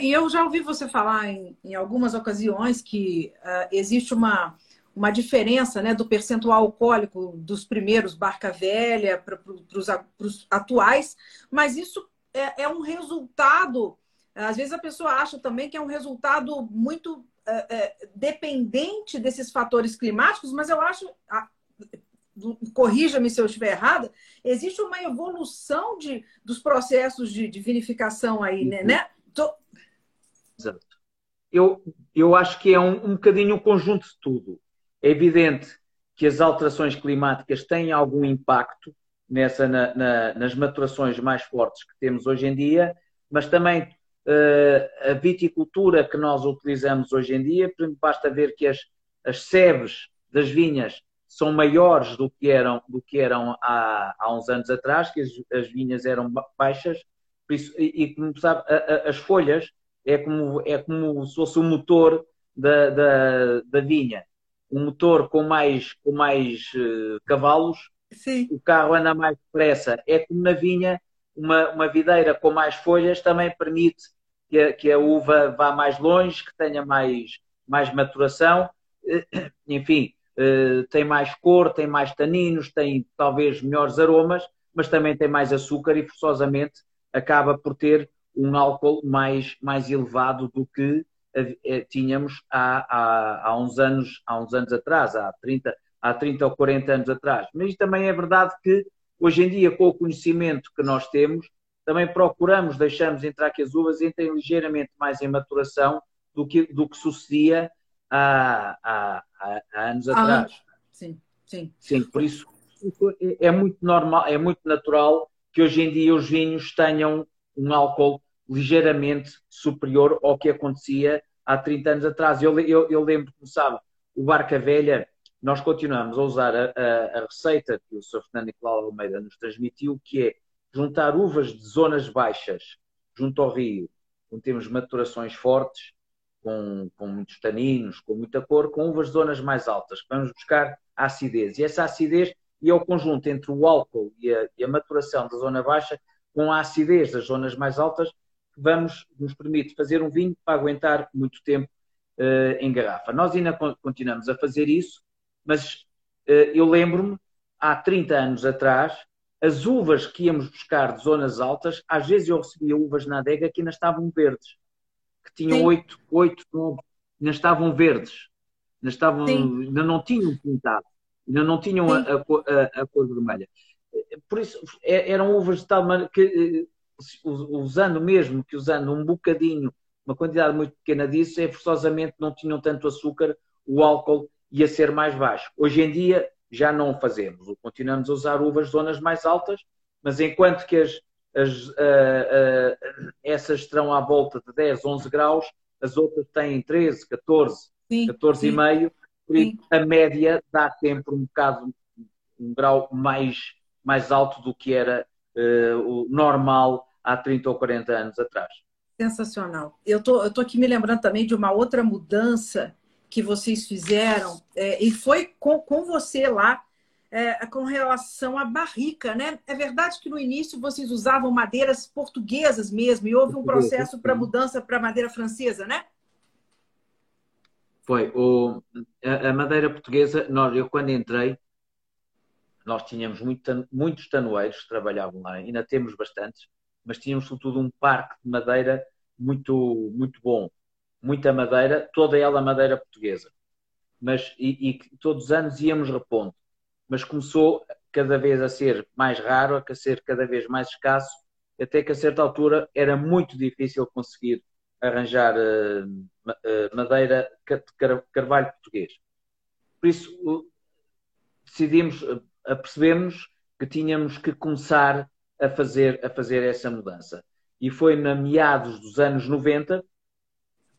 E eu já ouvi você falar em, em algumas ocasiões que uh, existe uma, uma diferença né, do percentual alcoólico dos primeiros Barca Velha para os atuais, mas isso é, é, um resultado. Às vezes a pessoa acha também que é um resultado muito uh, uh, dependente desses fatores climáticos, mas eu acho, corrija-me se eu estiver errada, existe uma evolução de, dos processos de, de vinificação aí, né? né? Tô...
Exato. Eu, eu acho que é um, um bocadinho um conjunto de tudo. É evidente que as alterações climáticas têm algum impacto nessa, na, na, nas maturações mais fortes que temos hoje em dia, mas também a viticultura que nós utilizamos hoje em dia, basta ver que as, as sebes das vinhas são maiores do que eram, do que eram há, há uns anos atrás, que as, as vinhas eram baixas, isso, e, e, como sabe, a, a, as folhas é como, é como se fosse o motor da, da, da vinha. Um motor com mais, com mais uh, cavalos, Sim. o carro anda mais depressa. É como na vinha, uma, uma videira com mais folhas também permite que a, que a uva vá mais longe, que tenha mais, mais maturação. Enfim, uh, tem mais cor, tem mais taninos, tem talvez melhores aromas, mas também tem mais açúcar e forçosamente acaba por ter um álcool mais, mais elevado do que uh, tínhamos há, há, há, uns anos, há uns anos atrás, há 30, há 30 ou 40 anos atrás. Mas também é verdade que hoje em dia, com o conhecimento que nós temos, também procuramos, deixamos entrar que as uvas entrem ligeiramente mais em maturação do que, do que sucedia há, há, há anos atrás.
Sim, sim.
Sim, por isso é muito normal, é muito natural que hoje em dia os vinhos tenham um álcool ligeiramente superior ao que acontecia há 30 anos atrás. Eu, eu, eu lembro, como sabe, o Barca Velha, nós continuamos a usar a, a, a receita que o Sr. Fernando Nicolau Almeida nos transmitiu, que é juntar uvas de zonas baixas junto ao rio, onde temos maturações fortes, com, com muitos taninos, com muita cor, com uvas de zonas mais altas, que vamos buscar a acidez. E essa acidez e é o conjunto entre o álcool e a, e a, maturação da zona baixa com a acidez das zonas mais altas que vamos, nos permite fazer um vinho para aguentar muito tempo uh, em garrafa. Nós ainda continuamos a fazer isso, mas uh, eu lembro-me, há 30 anos atrás, as uvas que íamos buscar de zonas altas, às vezes eu recebia uvas na adega que ainda estavam verdes. Que tinham oito, oito, nove, ainda estavam verdes, ainda, estavam, ainda não tinham pintado, ainda não tinham a, a, a, cor vermelha. Por isso, é, eram uvas de tal maneira que, eh, usando mesmo que usando um bocadinho, uma quantidade muito pequena disso, é forçosamente não tinham tanto açúcar, o álcool ia ser mais baixo. Hoje em dia já não o fazemos, continuamos a usar uvas de zonas mais altas, mas enquanto que as, as, uh, uh, essas estarão à volta de 10, 11 graus, as outras têm 13, 14, sim, 14,5, por isso a média dá sempre um bocado, um grau mais, mais alto do que era uh, o normal há 30 ou 40 anos atrás.
Sensacional. Eu tô, estou tô aqui me lembrando também de uma outra mudança que vocês fizeram, é, e foi com, com você lá, é, com relação à barrica, né? É verdade que no início vocês usavam madeiras portuguesas mesmo e houve um processo para mudança para madeira francesa, né?
Foi. O, a, a, madeira portuguesa, nós, eu quando entrei, nós tínhamos muito, muitos tanoeiros que trabalhavam lá, ainda temos bastantes, mas tínhamos sobretudo um parque de madeira muito, muito bom. Muita madeira, toda ela madeira portuguesa. Mas, e, e todos os anos íamos repondo mas começou cada vez a ser mais raro, a ser cada vez mais escasso, até que a certa altura era muito difícil conseguir arranjar uh, madeira de carvalho português. Por isso decidimos, uh, apercebemos que tínhamos que começar a fazer, a fazer essa mudança. E foi na meados dos anos 90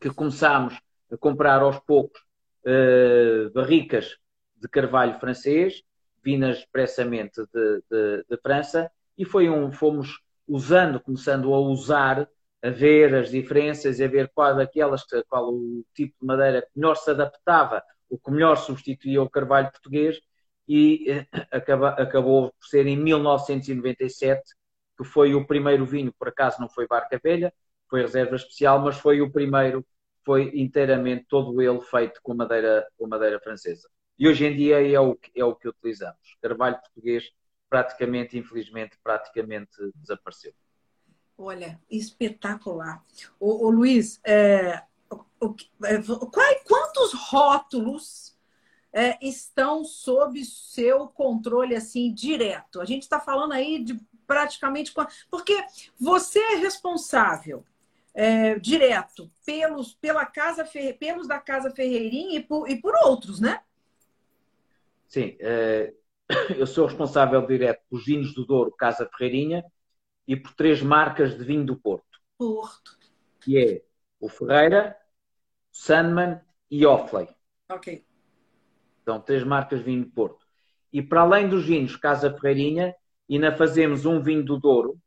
que começámos a comprar aos poucos uh, barricas de carvalho francês vindas expressamente de, de, de, França e foi um, fomos usando, começando a usar, a ver as diferenças, a ver qual daquelas, qual o tipo de madeira que melhor se adaptava o que melhor substituía o carvalho português e eh, acaba, acabou por ser em 1997 que foi o primeiro vinho, por acaso não foi Barca Velha, foi reserva especial, mas foi o primeiro, foi inteiramente todo ele feito com madeira, com madeira francesa. E hoje em dia é o, é o que utilizamos. Carvalho português praticamente, infelizmente, praticamente desapareceu.
Olha, espetacular. Ô Luiz, é, o, é, qual, quantos rótulos é, estão sob seu controle assim direto? A gente está falando aí de praticamente porque você é responsável é, direto pelos pela casa pelos da casa Ferreirinha e por, e por outros, né?
Sim, é, eu sou responsável direto pelos vinhos do Douro Casa Ferreirinha e por três marcas de vinho do Porto.
Porto.
Que é o Ferreira, Sandman e Offley.
Ok.
São três marcas de vinho do Porto. E para além dos vinhos Casa Ferreirinha, ainda fazemos um vinho do Douro,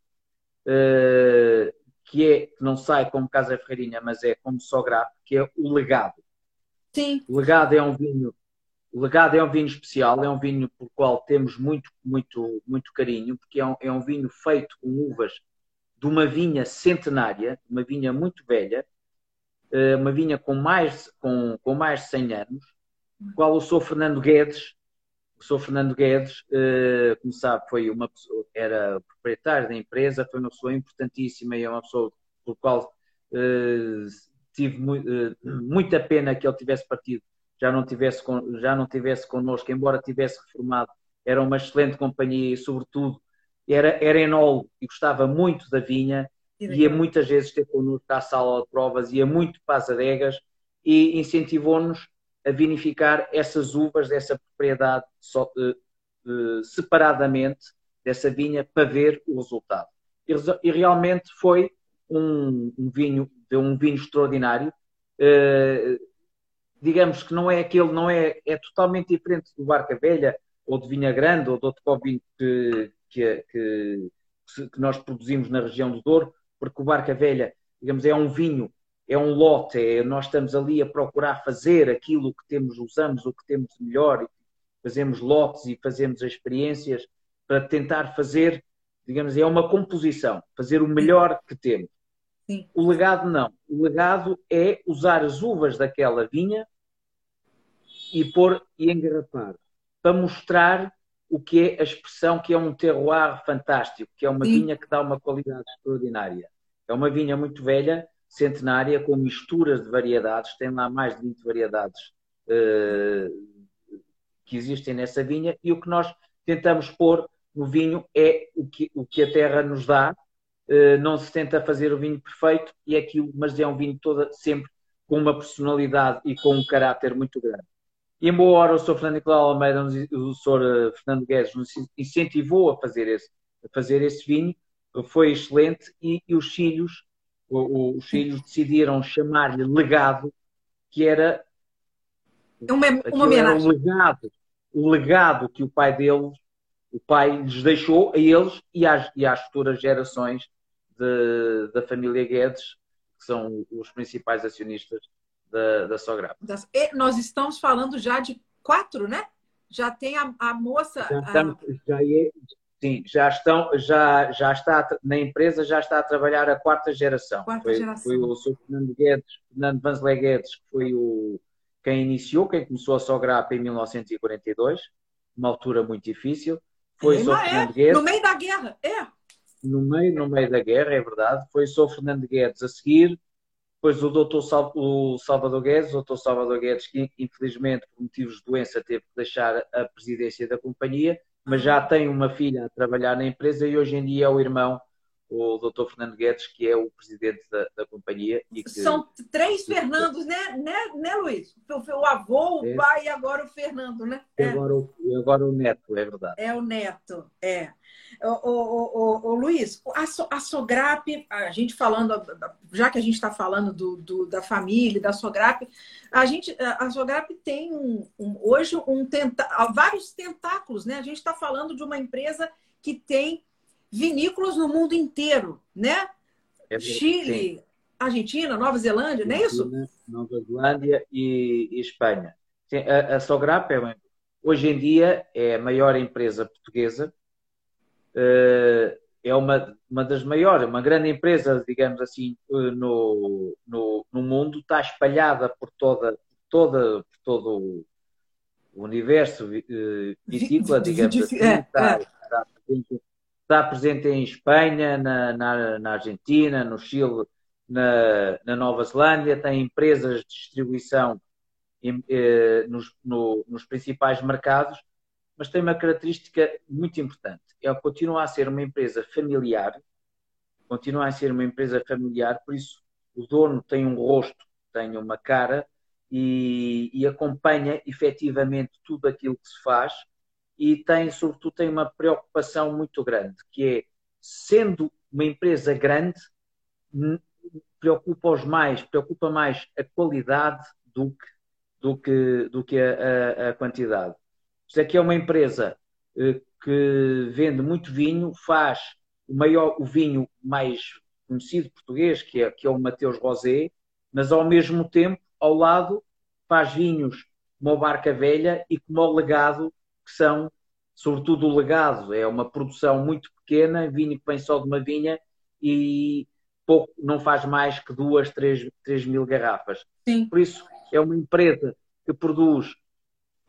uh, que é, que não sai como Casa Ferreirinha, mas é como Sograp, que é o Legado.
Sim.
O Legado é um vinho o legado é um vinho especial, é um vinho por qual temos muito, muito, muito carinho, porque é um, é um vinho feito com uvas de uma vinha centenária, uma vinha muito velha, eh, uma vinha com mais, com, com mais de 100 anos, qual eu sou Fernando Guedes. O sou Fernando Guedes, eh, como sabe, foi uma pessoa, era proprietário da empresa, foi uma pessoa importantíssima e é uma pessoa por qual eh, tive muita pena que ele tivesse partido. Já não tivesse, já não tivesse connosco, embora tivesse reformado, era uma excelente companhia e, sobretudo, era, era enólogo e gostava muito da vinha, ia muitas vezes ter connosco à sala de provas, ia muito para as adegas e incentivou-nos a vinificar essas uvas dessa propriedade só, uh, uh, separadamente, dessa vinha, para ver o resultado. E, e realmente foi um, um, vinho, um vinho extraordinário. Uh, digamos que não é aquele, não é, é totalmente diferente do Barca Velha ou de Vinha Grande ou de outro vinho que, que, que, que, nós produzimos na região do Douro, porque o Barca Velha, digamos, é um vinho, é um lote, é, nós estamos ali a procurar fazer aquilo que temos, usamos o que temos melhor, fazemos lotes e fazemos experiências para tentar fazer, digamos, é uma composição, fazer o melhor que temos.
Sim.
O legado não. O legado é usar as uvas daquela vinha e pôr e engarrafar para mostrar o que é a expressão que é um terroir fantástico, que é uma Sim. vinha que dá uma qualidade extraordinária. É uma vinha muito velha, centenária, com misturas de variedades, tem lá mais de 20 variedades uh, que existem nessa vinha, e o que nós tentamos pôr no vinho é o que, o que a terra nos dá, eh, não se tenta fazer o vinho perfeito e é aquilo, mas é um vinho toda sempre com uma personalidade e com um caráter muito grande. E embora o Sr. Fernando Nicolau Almeida, o Sr. Fernando Guedes nos incentivou a fazer esse, a fazer esse vinho, foi excelente e, e os filhos, o, o, os filhos decidiram chamar-lhe legado, que era
uma, uma homenagem.
o legado, o legado que o pai deles, o pai lhes deixou a eles e às, e às futuras gerações de, da família Guedes, que são os principais acionistas da, da Sograp.
Nós estamos falando já de quatro, né? Já tem a, a moça.
Já estamos, a... já é, sim, já estão, já, já está na empresa, já está a trabalhar a quarta geração.
Quarta
foi,
geração.
foi o Sr. Fernando Guedes, Fernando Vanzelé Guedes, que foi o quem iniciou, quem começou a Sograp em 1942, uma altura muito difícil. Foi é, o Sr. Fernando Guedes.
No meio da guerra, é
no meio, no meio da guerra, é verdade. Foi só Fernando Guedes a seguir, depois o doutor Sal, o Salvador Guedes, o doutor Salvador Guedes, que infelizmente por motivos de doença teve que deixar a presidência da companhia, mas já tem uma filha a trabalhar na empresa e hoje em dia é o irmão o Dr. Fernando Guedes, que é o presidente da, da companhia.
Que... São três Fernandos, né, né, né Luiz? O, o avô, o é. pai e agora o Fernando, né?
E agora, o, agora o neto, é verdade.
É o neto, é. O, o, o, Luiz, a, so, a Sograp, a gente falando, já que a gente está falando do, do, da família, da Sograp, a gente, a Sograp tem um, um, hoje um tenta, vários tentáculos, né? A gente está falando de uma empresa que tem vinícolas no mundo inteiro, né? É, Chile, sim. Argentina, Nova Zelândia, não é isso?
Nova Zelândia e, e, Espanha. Sim, a, a Sograp é, hoje em dia é a maior empresa portuguesa, eh, é uma, uma das maiores, uma grande empresa, digamos assim, eh, no, no, no mundo, está espalhada por toda, toda, por todo o universo eh, vitícola, digamos assim,
É,
está,
é.
está presente, está presente em Espanha, na, na, na Argentina, no Chile, na, na Nova Zelândia, tem empresas de distribuição em- eh, nos, no- nos principais mercados, mas tem uma característica muito importante. Ela continua a ser uma empresa familiar, continua a ser uma empresa familiar, por isso o dono tem um rosto, tem uma cara e, e acompanha efetivamente tudo aquilo que se faz e tem, sobretudo, tem uma preocupação muito grande, que é, sendo uma empresa grande, preocupa-os mais, preocupa mais a qualidade do que, do que, do que a, a- a quantidade. Isto aqui é uma empresa eh, que vende muito vinho, faz o maior, o vinho mais conhecido português, que é, que é o Mateus Rosé, mas ao mesmo tempo, ao lado, faz vinhos como a Barca Velha e como o Legado, que são, sobretudo o Legado, é uma produção muito pequena, vinho que vem só de uma vinha e pouco, não faz mais que duas, três, três mil garrafas.
Sim.
Por isso, é uma empresa que produz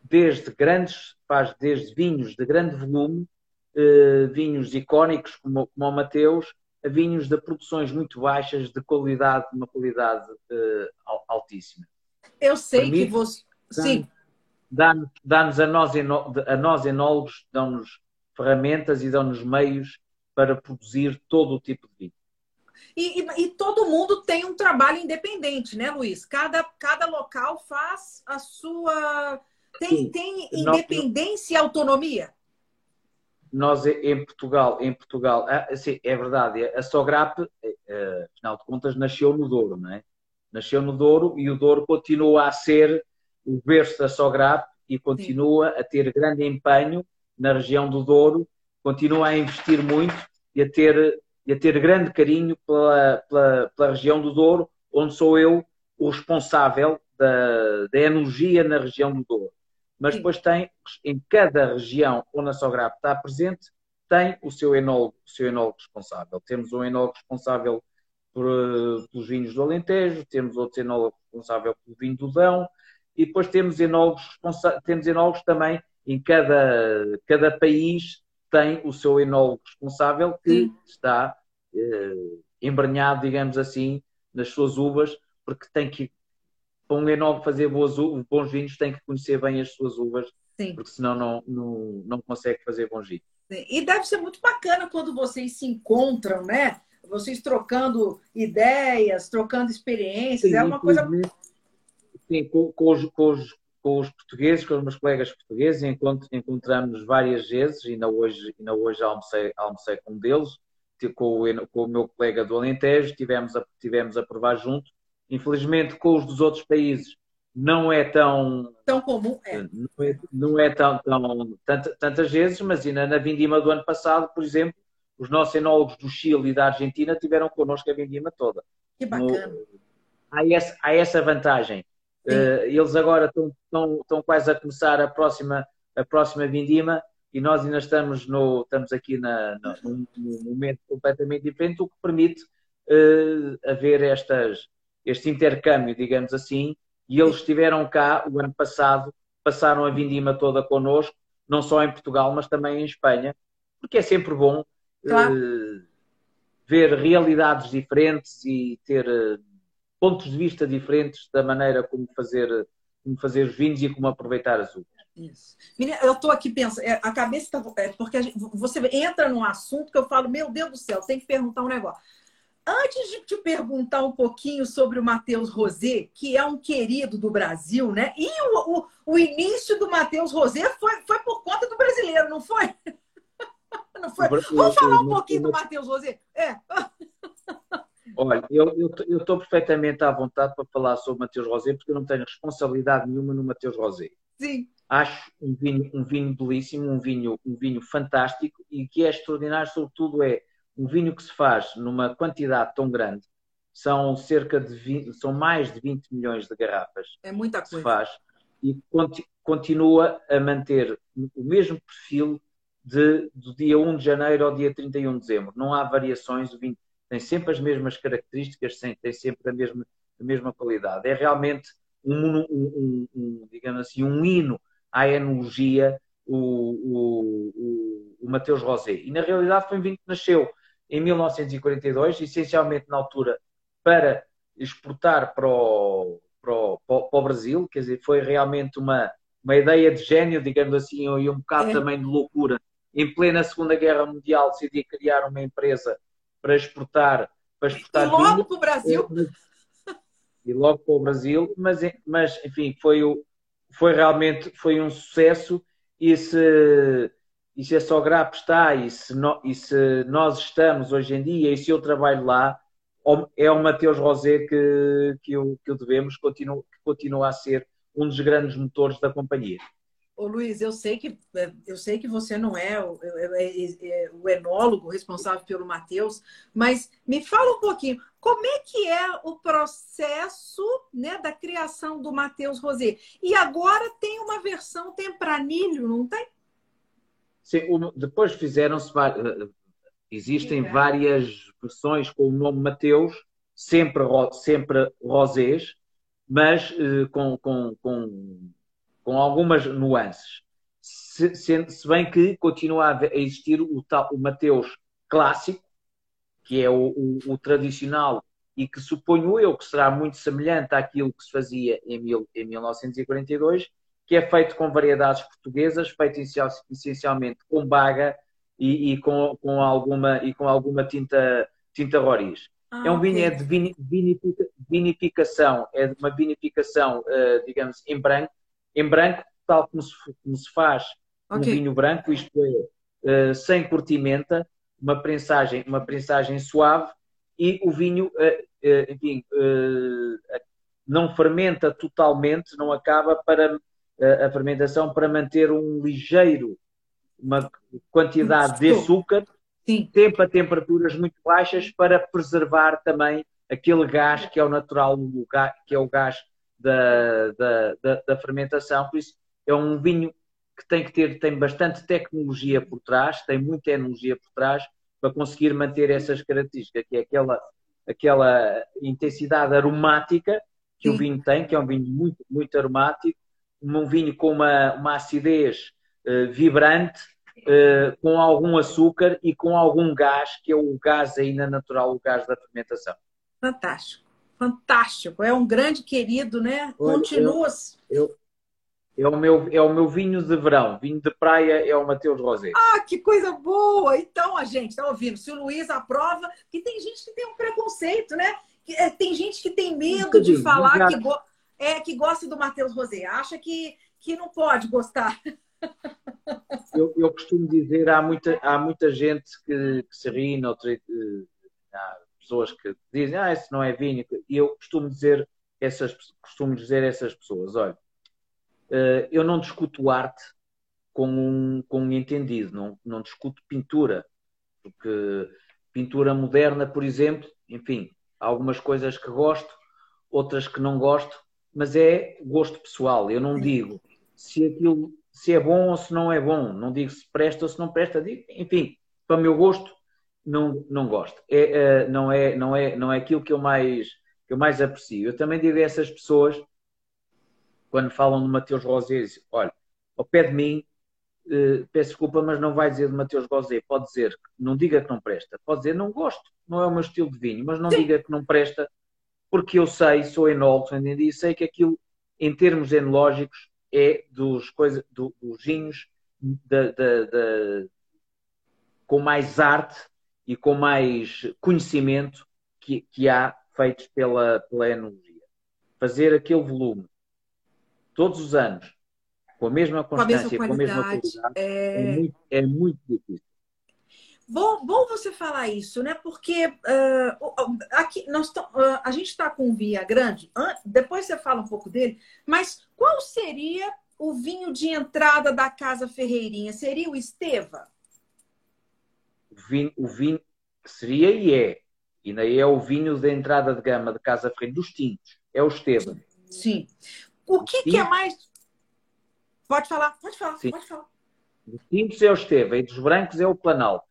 desde grandes, faz desde vinhos de grande volume, eh, vinhos icónicos como, como o Mateus, a vinhos de produções muito baixas, de qualidade, de uma qualidade eh, al- altíssima.
Eu sei que
Permite?
você. Sim,
Dá-nos dá-nos a, nós, a nós enólogos, dão-nos ferramentas e dão-nos meios para produzir todo o tipo de vinho.
E, e- e todo mundo tem um trabalho independente, né, Luiz? Cada, cada local faz a sua. Tem,
Sim.
tem
Nós-
independência e autonomia?
nós em Portugal, em Portugal, ah, assim, é verdade, a Sograp, eh, eh, afinal de contas, nasceu no Douro, não é? Nasceu no Douro e o Douro continua a ser o berço da Sograp e continua a ter grande empenho na região do Douro, continua a investir muito e a ter, e a ter grande carinho pela, pela, pela região do Douro, onde sou eu o responsável da, da enologia na região do Douro mas
Sim.
depois tem, em cada região onde a Sograp está presente, tem o seu enólogo, o seu enólogo responsável. Temos um enólogo responsável por, eh, pelos vinhos do Alentejo, temos outro enólogo responsável pelo vinho do Dão, e depois temos enólogos, temos enólogos também em cada, cada país tem o seu enólogo responsável que
Sim.
está eh, embrenhado, digamos assim, nas suas uvas, porque tem que para um enólogo fazer boas bons vinhos tem que conhecer bem as suas uvas,
Sim.
porque senão não, não, não consegue fazer bons vinhos.
E deve ser muito bacana quando vocês se encontram, né? Vocês trocando ideias, trocando experiências. é uma coisa.
Sim, com, com os, com, os, com os portugueses, com os meus colegas portugueses, encont- encontramos várias vezes, ainda hoje, ainda hoje almocei, almocei com um deles, com o, com o meu colega do Alentejo, tivemos a, tivemos a provar junto. Infelizmente, com os dos outros países, não é tão
tão comum. É.
não é, não é tão, tão tanta- tantas vezes, mas ainda na vindima do ano passado, por exemplo, os nossos enólogos do Chile e da Argentina tiveram connosco a vindima toda.
Que bacana.
Há essa, há essa vantagem. Eh, eles agora estão, estão, estão quase a começar a próxima, a próxima vindima e nós ainda estamos, no, estamos aqui na, na- num, momento completamente diferente, o que permite eh, haver estas, este intercâmbio, digamos assim, e eles estiveram cá o ano passado, passaram a vindima toda connosco, não só em Portugal, mas também em Espanha, porque é sempre bom
Claro.
eh, ver realidades diferentes e ter pontos de vista diferentes da maneira como fazer, como fazer os vinhos e como aproveitar as uvas.
Isso. Menina, eu estou aqui pensando, é, a cabeça está. É, porque a gente- você entra num assunto que eu falo, meu Deus do céu, tem que perguntar um negócio. Antes de te perguntar um pouquinho sobre o Matheus Rosé, que é um querido do Brasil, né? E o, o, o início do Matheus Rosé foi, foi por conta do brasileiro, não foi? Não foi? Vamos falar um pouquinho do Matheus Rosé? É.
Olha, eu estou perfeitamente à vontade para falar sobre Mateus Rosé, porque eu não tenho responsabilidade nenhuma no Mateus Rosé.
Sim.
Acho um vinho, um vinho belíssimo, um vinho, um vinho fantástico e que é extraordinário, sobretudo, é um vinho que se faz numa quantidade tão grande. São cerca de 20, são mais de 20 milhões de garrafas
É muita
que se
coisa.
faz. e conti- continua a manter o mesmo perfil de, do dia 1 de janeiro ao dia 31 de dezembro. Não há variações, o vinho tem sempre as mesmas características, tem, sempre a mesma, a mesma qualidade. É realmente um, um- um- um, digamos assim, um hino à enologia, o, o, o, o Mateus Rosé. E na realidade foi um vinho que nasceu em 1942, essencialmente na altura para exportar para o, para o, para o Brasil, quer dizer, foi realmente uma, uma ideia de gênio, digamos assim, e um bocado
É.
também de loucura. Em plena Segunda Guerra Mundial, decidi criar uma empresa para exportar, para
E
exportar
logo
vinho.
para o Brasil.
E logo para o Brasil, mas, mas enfim, foi, o, foi realmente foi um sucesso e se, e se a Sograp está e se, no- e se nós estamos hoje em dia e se eu trabalho lá, é o Mateus Rosé que, que, o, que devemos, continua, que continua a ser um dos grandes motores da companhia.
Ô, Luiz, eu sei que eu sei que você não é o, é- é- é o enólogo responsável pelo Matheus, mas me fala um pouquinho, como é que é o processo né, da criação do Matheus Rosé? E agora tem uma versão tempranilho, não tem?
Sim, o- depois fizeram-se eh, existem
é.
várias versões com o nome Mateus, sempre, sempre rosés, mas eh, com, com, com, com algumas nuances. Se, se, se bem que continua a, existir o, tal, o Mateus clássico, que é o, o- o tradicional e que suponho eu que será muito semelhante àquilo que se fazia em, mil, em 1942, que é feito com variedades portuguesas, feito essencial- essencialmente com baga e, e com, com alguma, e com alguma tinta, tinta roriz.
Ah,
É um vinho é de vini- vinifica- vinificação, é de uma vinificação, eh, digamos, em branco, em branco, tal como se, como se faz um
Ok.
vinho branco, isto é, eh, sem curtimenta, uma prensagem, uma prensagem suave e o vinho, eh, eh, enfim, não fermenta totalmente, não acaba para a fermentação para manter um ligeiro, uma quantidade de açúcar
Sim.
sempre a temperaturas muito baixas para preservar também aquele gás que é o natural, que é o gás da, da, da, da fermentação. Por isso, é um vinho que tem que ter tem bastante tecnologia por trás, tem muita energia por trás para conseguir manter essas características, que é aquela, aquela intensidade aromática que
Sim.
o vinho tem, que é um vinho muito, muito aromático, um vinho com uma, uma acidez eh, vibrante, eh, com algum açúcar e com algum gás, que é o gás ainda natural, o gás da fermentação.
Fantástico. Fantástico. É um grande querido, né? Continua.
Eu, é, o meu, é o meu vinho de verão, vinho de praia é o Mateus Rosé.
Ah, que coisa boa! Então, a gente está ouvindo. Se o Luiz aprova, que tem gente que tem um preconceito, né? Que, é, tem gente que tem medo de falar que, go- é, que gosta do Matheus Rosé. Acha que, que não pode gostar.
Eu, eu costumo dizer, há muita, há muita gente que, que se ri, noutra, eh, há pessoas que dizem, ah, isso não é vinho. E eu costumo dizer, essas, costumo dizer essas pessoas, olha, eh, eu não discuto arte com um, com um entendido, não, não discuto pintura, porque pintura moderna, por exemplo, enfim, há algumas coisas que gosto, outras que não gosto, mas é gosto pessoal. Eu não digo se aquilo se é bom ou se não é bom, não digo se presta ou se não presta, digo, enfim, para o meu gosto, não, não gosto. É, eh, não, é, não, é, não é aquilo que eu mais que eu mais aprecio. Eu também digo a essas pessoas, quando falam de Mateus Rosé, dizem, olha, ao pé de mim, eh, peço desculpa, mas não vai dizer de Mateus Rosé, pode dizer, não diga que não presta, pode dizer, não gosto, não é o meu estilo de vinho, mas não diga que não presta, porque eu sei, sou enólogo, entendi, e sei que aquilo, em termos enológicos, é dos, coisa, do, dos vinhos da- da- da- com mais arte e com mais conhecimento que, que há feitos pela, pela enologia. Fazer aquele volume todos os anos, com a mesma constância, com a mesma
qualidade. É...
é muito, é muito difícil.
Bom, bom você falar isso, né? Porque o- aqui nós ah, a gente está com um vinho grande. An- Depois você fala um pouco dele. Mas qual seria o vinho de entrada da Casa Ferreirinha? Seria o Esteva?
O vinho, o vinho que seria e é, e ainda é o vinho da entrada de gama de Casa Ferreira dos tintos, é o Esteban.
Sim. O que, que é mais Pode falar, pode falar,
Sim.
pode falar.
Dos tintos é o Esteva e dos brancos é o Planalto.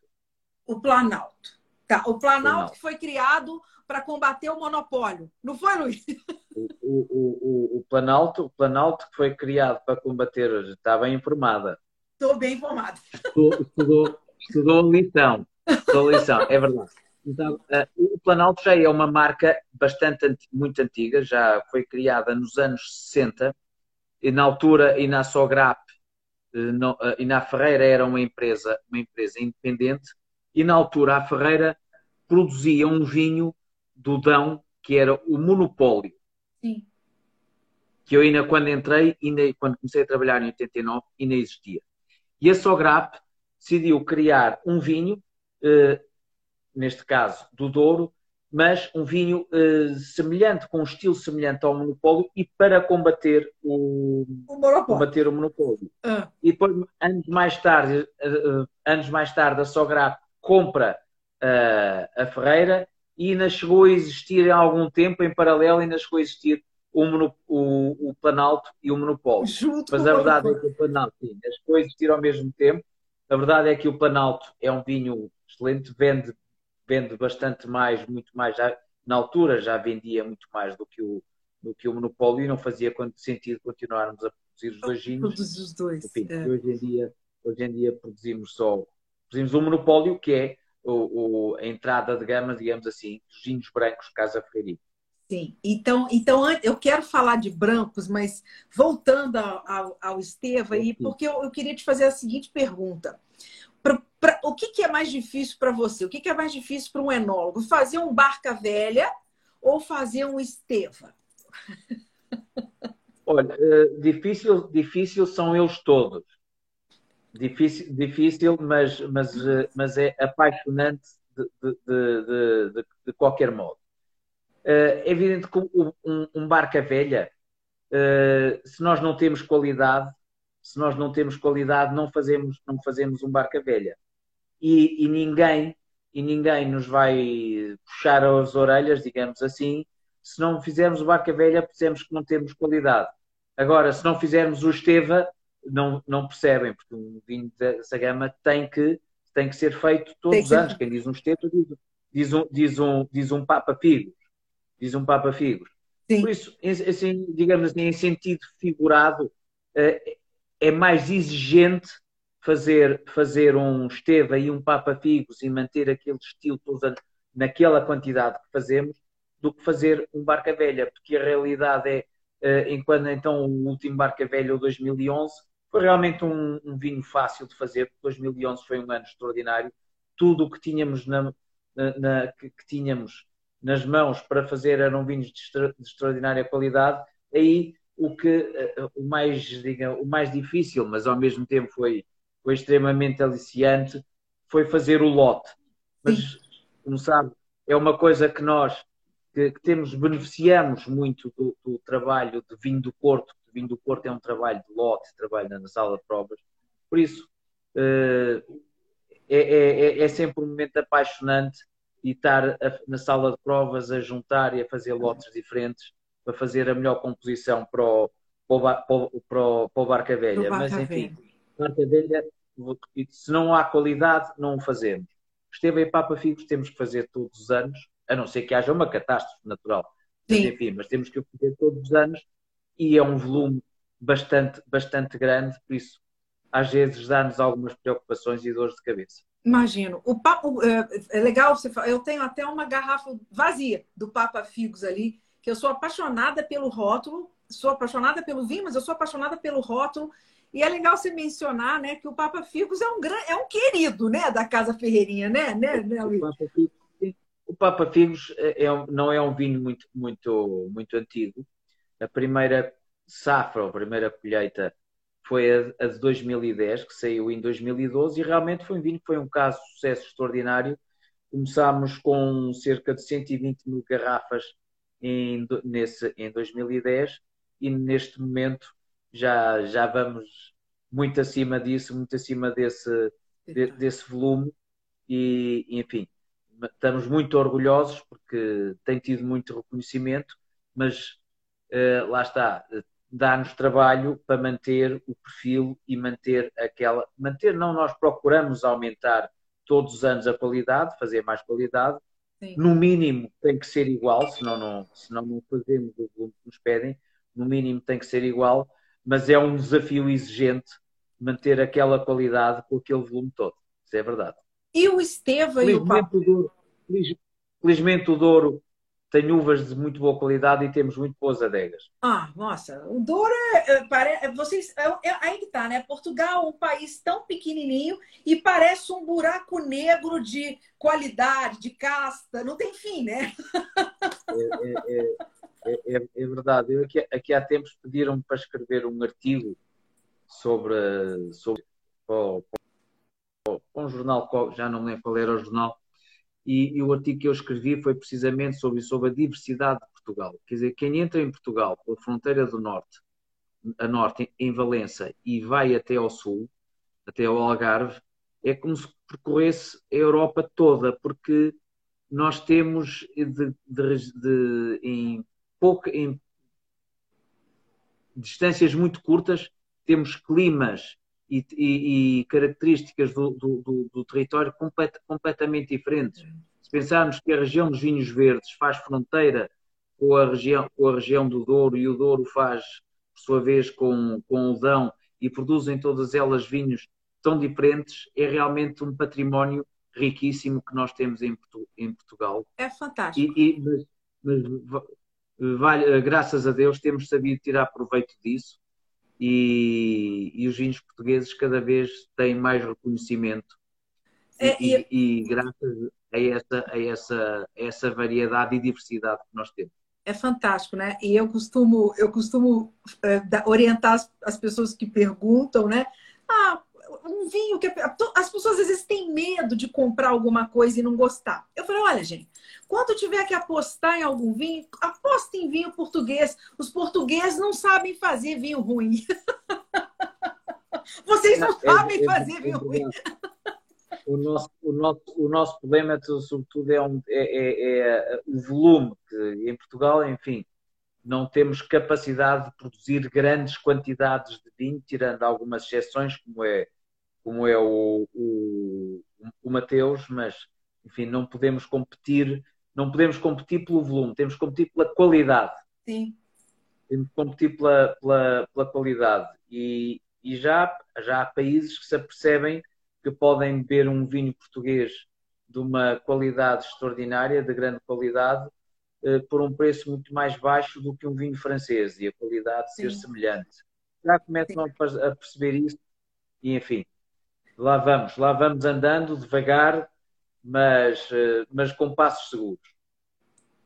O Planalto. Tá, o Planalto
Planalto.
que foi criado para combater o monopólio. Não foi, Luiz?
O, o, o, o Planalto, o Planalto que foi criado para combater, está bem informada.
Estou bem informada.
Estudou, estudou, estudou a lição. Estudou a lição, é verdade. Então, eh, o Planalto já é uma marca bastante muito antiga, já foi criada nos anos 60 e na altura e na Sograp eh, eh, e na Ferreira era uma empresa, uma empresa independente e na altura a Ferreira produzia um vinho do Dão que era o Monopólio,
Sim.
que eu ainda quando entrei, ainda, quando comecei a trabalhar em 89, ainda existia. E a Sograp decidiu criar um vinho, eh, neste caso do Douro, mas um vinho eh, semelhante, com um estilo semelhante ao monopólio e para combater o,
O monopólio.
combater o monopólio.
Ah,
E depois, anos mais tarde, eh, eh, anos mais tarde, a Sograp compra eh, a Ferreira e ainda chegou a existir em algum tempo, em paralelo, ainda chegou a existir o, o, o Planalto e o Monopólio.
junto
Mas a verdade é que o Planalto sim, as coisas existiram ao mesmo tempo. A verdade é que o Planalto é um vinho excelente, vende, vende bastante mais, muito mais. Já, na altura já vendia muito mais do que o, do que o Monopólio e não fazia sentido continuarmos a produzir os dois vinhos.
Todos os dois.
Enfim,
é.
hoje em dia, hoje em dia produzimos só produzimos um monopólio que é o, o- a entrada de gama, digamos assim, dos vinhos brancos Casa Ferreira.
Sim, então, então eu quero falar de brancos, mas voltando ao, ao, Esteva, aí,
Sim.
porque eu, eu queria te fazer a seguinte pergunta. Pra- pra- o que, que é mais difícil para você? O que, que é mais difícil para um enólogo? Fazer um Barca Velha ou fazer um Esteva?
Olha, eh, difícil, difícil são eles todos. Difícil, difícil mas, mas, eh, mas é apaixonante de, de- de- de qualquer modo. Eh, É evidente que um, um- barca velha, eh, se nós não temos qualidade, se nós não temos qualidade, não fazemos, não fazemos um barca velha. E, e ninguém, e ninguém nos vai puxar as orelhas, digamos assim, se não fizermos o barca velha, percebemos que não temos qualidade. Agora, se não fizermos o Esteva, não, não percebem, porque um vinho dessa gama tem que, tem que ser feito todos os anos. Quem diz um Esteva diz, diz um, diz, um, diz um Papa Figos. Diz um Papa Figos.
Sim.
Por isso, assim, digamos assim, em sentido figurado, eh, é mais exigente fazer, fazer um Esteva e um Papa Figos e manter aquele estilo anos naquela quantidade que fazemos, do que fazer um Barca Velha, porque a realidade é, eh, enquanto então o último Barca Velha, o 2011, foi realmente um, um vinho fácil de fazer, porque 2011 foi um ano extraordinário. Tudo o que tínhamos, na, na- na- que, que tínhamos nas mãos para fazer eram vinhos de, extra- de extraordinária qualidade. Aí o que eh, o mais, diga, o mais difícil, mas ao mesmo tempo foi, foi extremamente aliciante, foi fazer o lote. Mas, como sabe, é uma coisa que nós que, que temos, beneficiamos muito do, do trabalho de vinho do Porto. O vinho do Porto é um trabalho de lote, trabalho na sala de provas. Por isso, eh, é, é- é- é sempre um momento apaixonante e estar a- na sala de provas a juntar e a fazer lotes diferentes para fazer a melhor composição para o, para o, para o- para o- Barca Velha.
Pro
Mas,
Barca
enfim, Barca Velha, se não há qualidade, não o fazemos. Esteve em Papa Figos, temos que fazer todos os anos, a não ser que haja uma catástrofe natural. Mas,
Sim.
enfim, mas temos que o fazer todos os anos e é um volume bastante, bastante grande, por isso às vezes dá-nos algumas preocupações e dores de cabeça.
Imagino. O papo é, é legal você falar. Eu tenho até uma garrafa vazia do Papa Figos ali, que eu sou apaixonada pelo rótulo, sou apaixonada pelo vinho, mas eu sou apaixonada pelo rótulo. E é legal você mencionar, né, que o Papa Figos é um gran... é um querido, né, da Casa Ferreirinha, né, né, né
O
Luiz?
Papa Figos, sim. o Papa Figos é, é um- não é um vinho muito, muito, muito antigo. A primeira safra, a primeira colheita, foi a, a de 2010, que saiu em 2012, e realmente foi um vinho que foi um caso de sucesso extraordinário. Começámos com cerca de 120 mil garrafas em, nesse, em 2010, e neste momento já, já vamos muito acima disso, muito acima desse, de- desse volume e, enfim, estamos muito orgulhosos porque tem tido muito reconhecimento, mas eh, lá está, dá-nos trabalho para manter o perfil e manter aquela. Manter, não, nós procuramos aumentar todos os anos a qualidade, fazer mais qualidade.
Sim.
No mínimo tem que ser igual, senão não, senão não fazemos o volume que nos pedem. No mínimo tem que ser igual, mas é um desafio exigente manter aquela qualidade com aquele volume todo. Isso é verdade.
E o Esteva e o Papo?
o Douro, feliz- felizmente o Douro tem uvas de muito boa qualidade e temos muito boas adegas.
Ah, nossa, o Douro é, é, pare- é- vocês, é, é- aí que tá, né? Portugal é um país tão pequenininho e parece um buraco negro de qualidade, de casta, não tem fim, né?
É, é- é- verdade. Eu aqui, aqui há tempos pediram-me para escrever um artigo sobre, sobre para, para- para um jornal, já não lembro qual era o jornal, e, e o artigo que eu escrevi foi precisamente sobre, sobre a diversidade de Portugal. Quer dizer, quem entra em Portugal pela fronteira do Norte, a Norte, em Valença, e vai até ao Sul, até ao Algarve, é como se percorresse a Europa toda, porque nós temos de, de- de- em pouca, em distâncias muito curtas, temos climas e, e- e características do, do- do- do território complet- completamente diferentes. Se pensarmos que a região dos vinhos verdes faz fronteira com a região, com a região do Douro e o Douro faz, por sua vez, com, com o Dão e produzem todas elas vinhos tão diferentes, é realmente um património riquíssimo que nós temos em, em Portugal.
É fantástico.
E, e- mas, mas va- vale- graças a Deus temos sabido tirar proveito disso e, e os vinhos portugueses cada vez têm mais reconhecimento e,
É, e-
e- e graças a essa, a, essa, a essa variedade e diversidade que nós temos.
É fantástico, né? E eu costumo, eu costumo eh, orientar as, as pessoas que perguntam, né? Ah, um vinho que as pessoas às vezes têm medo de comprar alguma coisa e não gostar. Eu falei, olha, gente, quando tiver que apostar em algum vinho, aposta em vinho português. Os portugueses não sabem fazer vinho ruim. Vocês não
É-
sabem
é-
fazer
é
vinho ruim.
O nosso, o, nosso, o nosso problema, sobretudo, é, um- é- é- é o volume, que em Portugal, enfim, não temos capacidade de produzir grandes quantidades de vinho, tirando algumas exceções, como é, como é o, o, o Mateus, mas, enfim, não podemos competir, não podemos competir pelo volume, temos que competir pela qualidade
Sim,
temos que competir pela, pela, pela qualidade. E, e já, já há países que se apercebem que podem beber um vinho português de uma qualidade extraordinária, de grande qualidade, eh, por um preço muito mais baixo do que um vinho francês e a qualidade ser
Sim.
semelhante. Já começam per- a perceber isso e, enfim, lá vamos, lá vamos andando devagar, mas, eh, mas com passos seguros.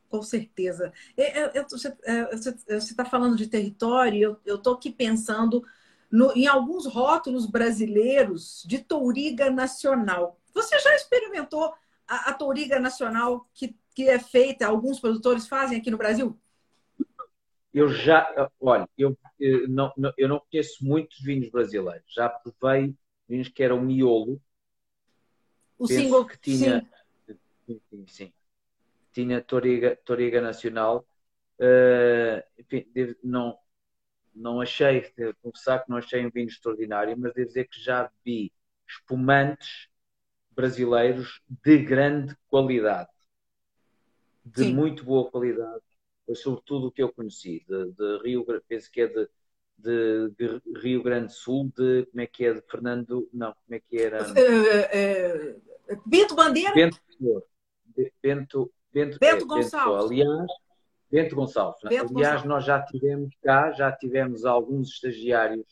Com certeza. É, é, eu- Você está falando de território, eu estou aqui pensando no- em alguns rótulos brasileiros de touriga nacional. Você já experimentou a, a touriga nacional que, que é feita, alguns produtores fazem aqui no Brasil?
Eu já, olha, eu, eh, não, não- eu não conheço muitos vinhos brasileiros. Já provei vinhos que eram miolo,
O
Penso
single,
que tinha-
sim.
sim, sim, tinha Toriga, Toriga Nacional. Eh, enfim, devo- não, não achei, devo confessar que não achei um vinho extraordinário, mas devo dizer que já vi espumantes brasileiros de grande qualidade, de
Sim.
muito boa qualidade, sobretudo o que eu conheci, de, de Rio, penso que é de, de, de Rio Grande do Sul, de como é que é de Fernando, não, como é que era?
É, é, Bento Bandeira?
Bento Bento, Bento,
Bento
é,
Gonçalves.
Pessoa. Aliás, Bento Gonçalves.
Bento
Aliás,
Gonçalves.
nós já tivemos cá, já tivemos alguns estagiários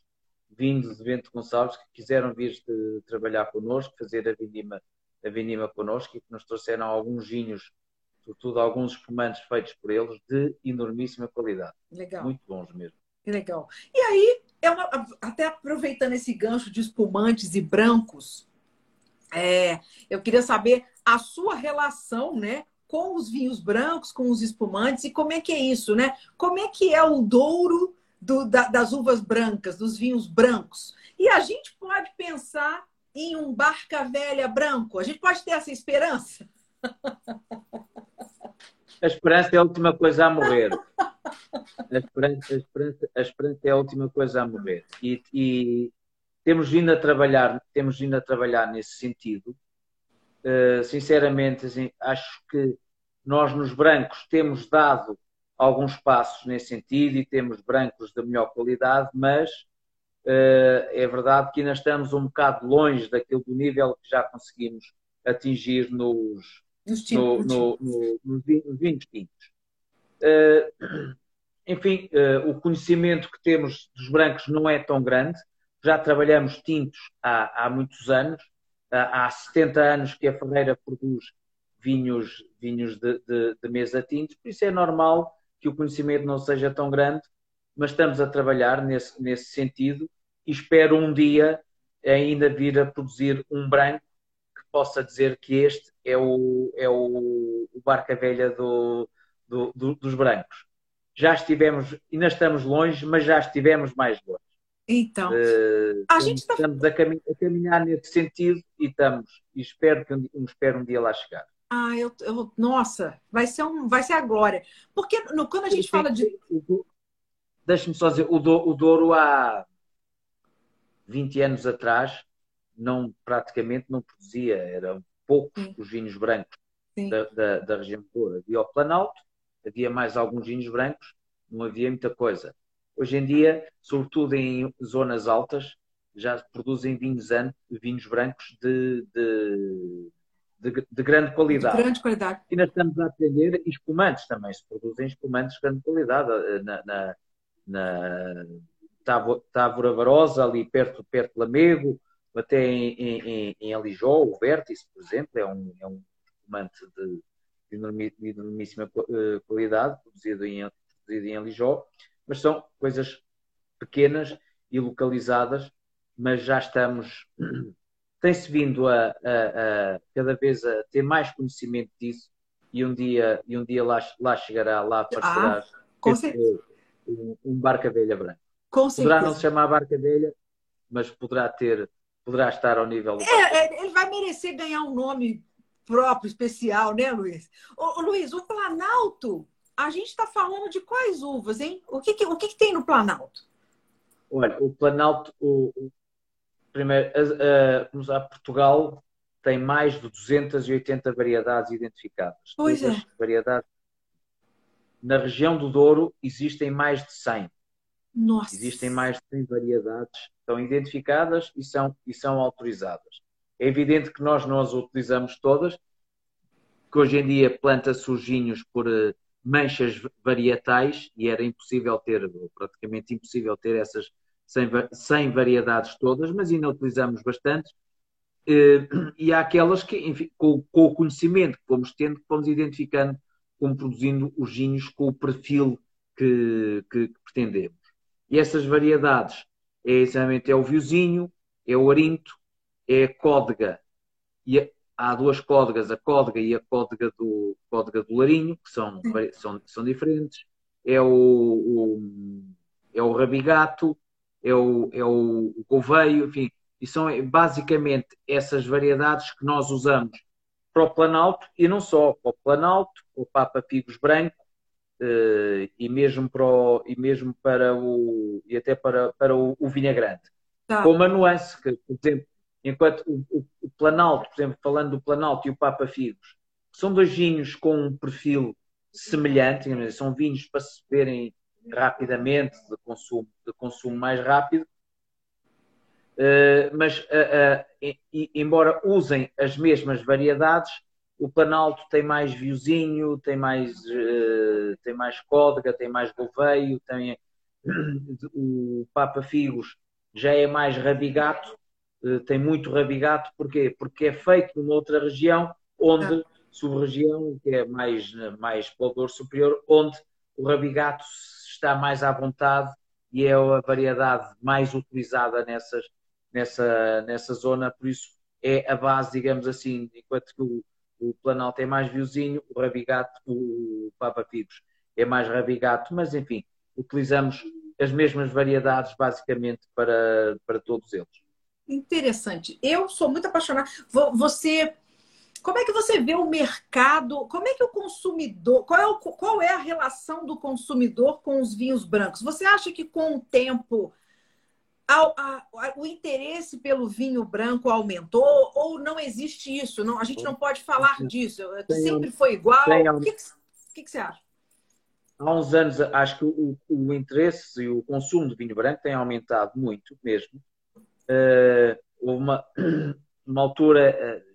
vindos de Bento Gonçalves que quiseram vir de, trabalhar connosco, fazer a vindima, a vindima connosco e que nos trouxeram alguns vinhos, sobretudo alguns espumantes feitos por eles, de enormíssima qualidade.
Legal.
Muito bons mesmo.
Que legal. E aí, é uma- até aproveitando esse gancho de espumantes e brancos, é, eu queria saber a sua relação, né, com os vinhos brancos, com os espumantes e como é que é isso, né? Como é que é o douro do- da- das uvas brancas, dos vinhos brancos? E a gente pode pensar em um barca velha branco. A gente pode ter essa esperança?
A esperança é a última coisa a morrer. a, esperança, a, esperança, a esperança é a última coisa a morrer. E, e temos vindo a trabalhar, temos vindo a trabalhar nesse sentido. Uh, sinceramente, assim, acho que nós nos brancos temos dado alguns passos nesse sentido e temos brancos de melhor qualidade, mas uh, é verdade que ainda estamos um bocado longe daquele do nível que já conseguimos atingir nos, no, no, no, nos vinhos tintos. Uh, enfim, uh, o conhecimento que temos dos brancos não é tão grande. Já trabalhamos tintos há, há muitos anos. há 70 anos que a Ferreira produz vinhos, vinhos de, de, de mesa tintos, por isso é normal que o conhecimento não seja tão grande, mas estamos a trabalhar nesse, nesse sentido e espero um dia ainda vir a produzir um branco possa dizer que este é o, é o, o barca velha do, do, do, dos brancos. Já estivemos, ainda estamos longe, mas já estivemos mais longe.
Então, uh, a gente
está... estamos a, a, caminhar nesse sentido e estamos, e espero que um, espero um dia lá chegar.
Ah, eu, eu, nossa, vai ser, um, vai ser a glória. Porque no, quando a gente fala de.
Deixa-me só dizer, o, do, o Douro há 20 anos atrás não praticamente não produzia, eram poucos Sim. os vinhos brancos da, da, da, região toda. Havia o Planalto, havia mais alguns vinhos brancos, não havia muita coisa. Hoje em dia, sobretudo em zonas altas, já produzem vinhos, vinhos brancos de, de, de, de grande qualidade.
De grande qualidade.
E nós estamos a atender espumantes também, se produzem espumantes de grande qualidade. Eh, na, na, na Távora Varosa, ali perto, perto de Lamego, até em, em, em Alijó, o Vértice, por exemplo, é um, é um espumante de, de enormíssima eh, qualidade, produzido em, produzido em Alijó, mas são coisas pequenas e localizadas, mas já estamos, tem-se vindo a, a, a, cada vez a ter mais conhecimento disso e um dia, e um dia lá, lá chegará, lá aparecerá ah, um, um barca velha branca.
Com
poderá não se chamar barca velha, mas poderá ter poderá estar ao nível do.
É, é, ele vai merecer ganhar um nome próprio, especial, né, Luiz? Ô, Luiz, o Planalto, a gente está falando de quais uvas, hein? O que, que o que, que, tem no Planalto?
Olha, o Planalto, o, o primeiro, a, a, a, Portugal tem mais de 280 variedades identificadas.
Pois é.
Variedades. Na região do Douro existem mais de 100.
Nossa.
Existem mais de 100 variedades estão identificadas e são, e são autorizadas. É evidente que nós não as utilizamos todas, que hoje em dia planta-se os vinhos por uh, manchas varietais e era impossível ter, praticamente impossível ter essas 100, 100 variedades todas, mas ainda utilizamos bastante. Uh, e há aquelas que, enfim, com, com, o conhecimento que fomos tendo, que fomos identificando como produzindo os vinhos com o perfil que, que, que pretendemos. E essas variedades é exatamente é o viozinho, é o arinto, é a códega. E a, há duas códegas, a códega e a códega do, códega do larinho, que são, são, são diferentes. É o, o, é o rabigato, é o, é o, o couveio, enfim. E são basicamente essas variedades que nós usamos para o Planalto e não só, para o Planalto, o Papa Figos Branco, e mesmo para o, e mesmo para o e até para, para o, o Vinhagrande. Tá. Com uma nuance que, por exemplo, enquanto o, o, Planalto, por exemplo, falando do Planalto e o Papa Figos, são dois vinhos com um perfil semelhante, são vinhos para se beberem rapidamente, de consumo, de consumo mais rápido, uh, mas uh, uh, e, embora usem as mesmas variedades, o Planalto tem mais viozinho, tem mais, uh, tem mais códega, tem mais golveio, tem o Papa Figos já é mais rabigato, uh, tem muito rabigato, porquê? Porque é feito numa outra região, onde, sub-região, que é mais, mais para superior, onde o rabigato está mais à vontade e é a variedade mais utilizada nessas, nessa, nessa zona, por isso é a base, digamos assim, enquanto que o o Planalto é mais viozinho, o Rabigato, o Papa Figos é mais Rabigato, mas enfim, utilizamos as mesmas variedades basicamente para, para todos eles.
Interessante. Eu sou muito apaixonada. Você Como é que você vê o mercado? Como é que o consumidor. Qual é, o, qual é a relação do consumidor com os vinhos brancos? Você acha que com o tempo a, a, o interesse pelo vinho branco aumentou ou não existe isso? Não, a gente não pode falar disso. Tem, sempre foi igual. Tem, o que, que, que, você acha?
Há uns anos, acho que o, o, interesse e o consumo de vinho branco tem aumentado muito mesmo. Uh, houve uma, uma altura uh,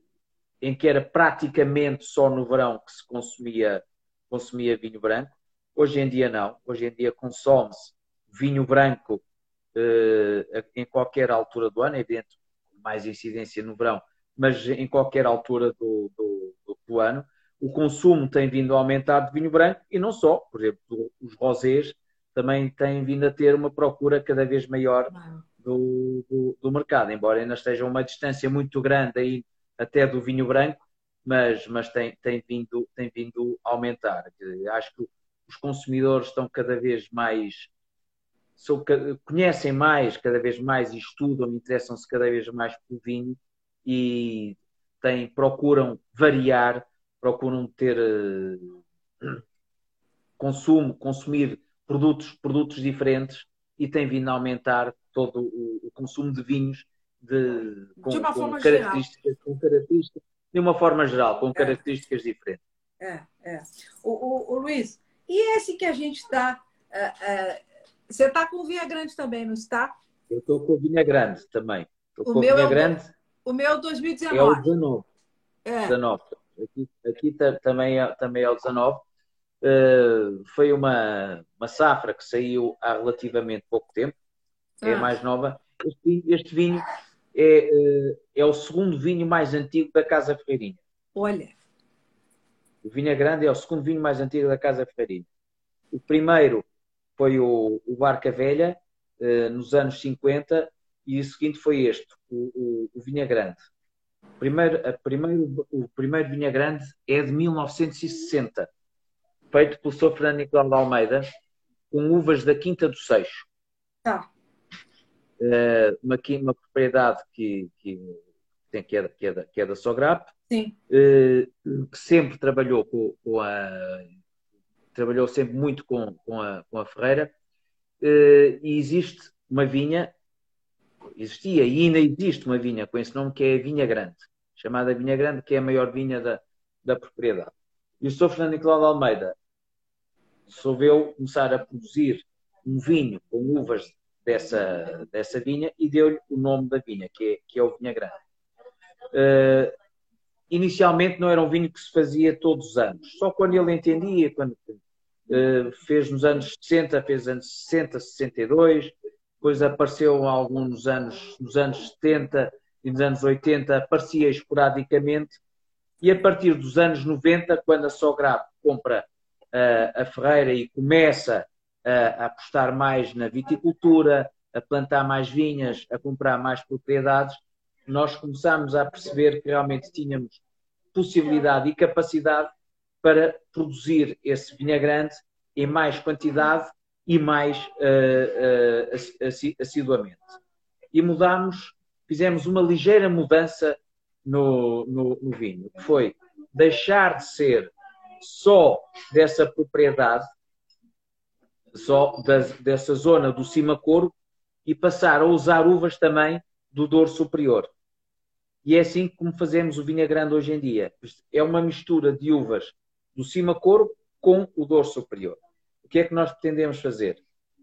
em que era praticamente só no verão que se consumia, consumia vinho branco. Hoje em dia não. Hoje em dia consome-se vinho branco em qualquer altura do ano, é evidente, mais incidência no verão, mas em qualquer altura do, do, do, ano. O consumo tem vindo a aumentar de vinho branco e não só, por exemplo, os rosés também têm vindo a ter uma procura cada vez maior do, do, do mercado, embora ainda esteja uma distância muito grande aí até do vinho branco, mas, mas tem, tem, vindo, tem vindo a aumentar. Acho que os consumidores estão cada vez mais sou, conhecem mais, cada vez mais, e estudam, interessam-se cada vez mais pelo vinho e têm, procuram variar, procuram ter uh, consumo, consumir produtos, produtos diferentes e tem vindo a aumentar todo o, o consumo de vinhos de,
com, de uma
com
forma
características,
geral.
com características, de uma forma geral, com é. características diferentes.
É, é. O, o, o, Luiz, e esse que a gente está uh, uh, você está com vinha grande também, não está?
Eu estou com vinha grande também.
Estou com vinha é o, grande. O meu 2019. É
o 19. É. 19. Aqui, aqui também, é, também é o 19. Uh, foi uma, uma safra que saiu há relativamente pouco tempo. É ah. mais nova. Este vinho, este vinho é, uh, é o segundo vinho mais antigo da Casa Ferreirinha.
Olha.
O Vinha Grande é o segundo vinho mais antigo da Casa Ferreirinha. O primeiro foi o, o Barca Velha, uh, nos anos 50, e o seguinte foi este, o, o, o Vinha Grande. Primeiro, a primeiro, o primeiro Vinha Grande é de 1960, feito pelo Sr. Fernando Nicolau de Almeida, com uvas da Quinta do Seixo.
Ah.
Uh, uma, uma propriedade que, que, tem, que, é, que, é da, que é da Sograp,
uh,
que sempre trabalhou com, com a trabalhou sempre muito com, com, a, com a Ferreira, uh, e existe uma vinha, existia e ainda existe uma vinha com esse nome, que é a Vinha Grande, chamada Vinha Grande, que é a maior vinha da, da propriedade. E o Sr. Fernando Nicolau de Almeida resolveu começar a produzir um vinho com uvas dessa, dessa vinha e deu-lhe o nome da vinha, que é, que é o Vinha Grande. Uh, inicialmente não era um vinho que se fazia todos os anos, só quando ele entendia, quando eh, fez nos anos 60, fez nos anos 60, 62, depois apareceu alguns nos anos, nos anos 70 e nos anos 80, aparecia esporadicamente, e a partir dos anos 90, quando a Sograp compra uh, a Ferreira e começa a apostar mais na viticultura, a plantar mais vinhas, a comprar mais propriedades, nós começámos a perceber que realmente tínhamos possibilidade e capacidade para produzir esse vinha grande em mais quantidade e mais uh, uh, assiduamente. E mudámos, fizemos uma ligeira mudança no, no, no vinho, que foi deixar de ser só dessa propriedade, só dessa zona do cima coro, e passar a usar uvas também do Douro Superior. E é assim como fazemos o vinho grande hoje em dia. É uma mistura de uvas do cima coro com o dor superior. O que é que nós pretendemos fazer?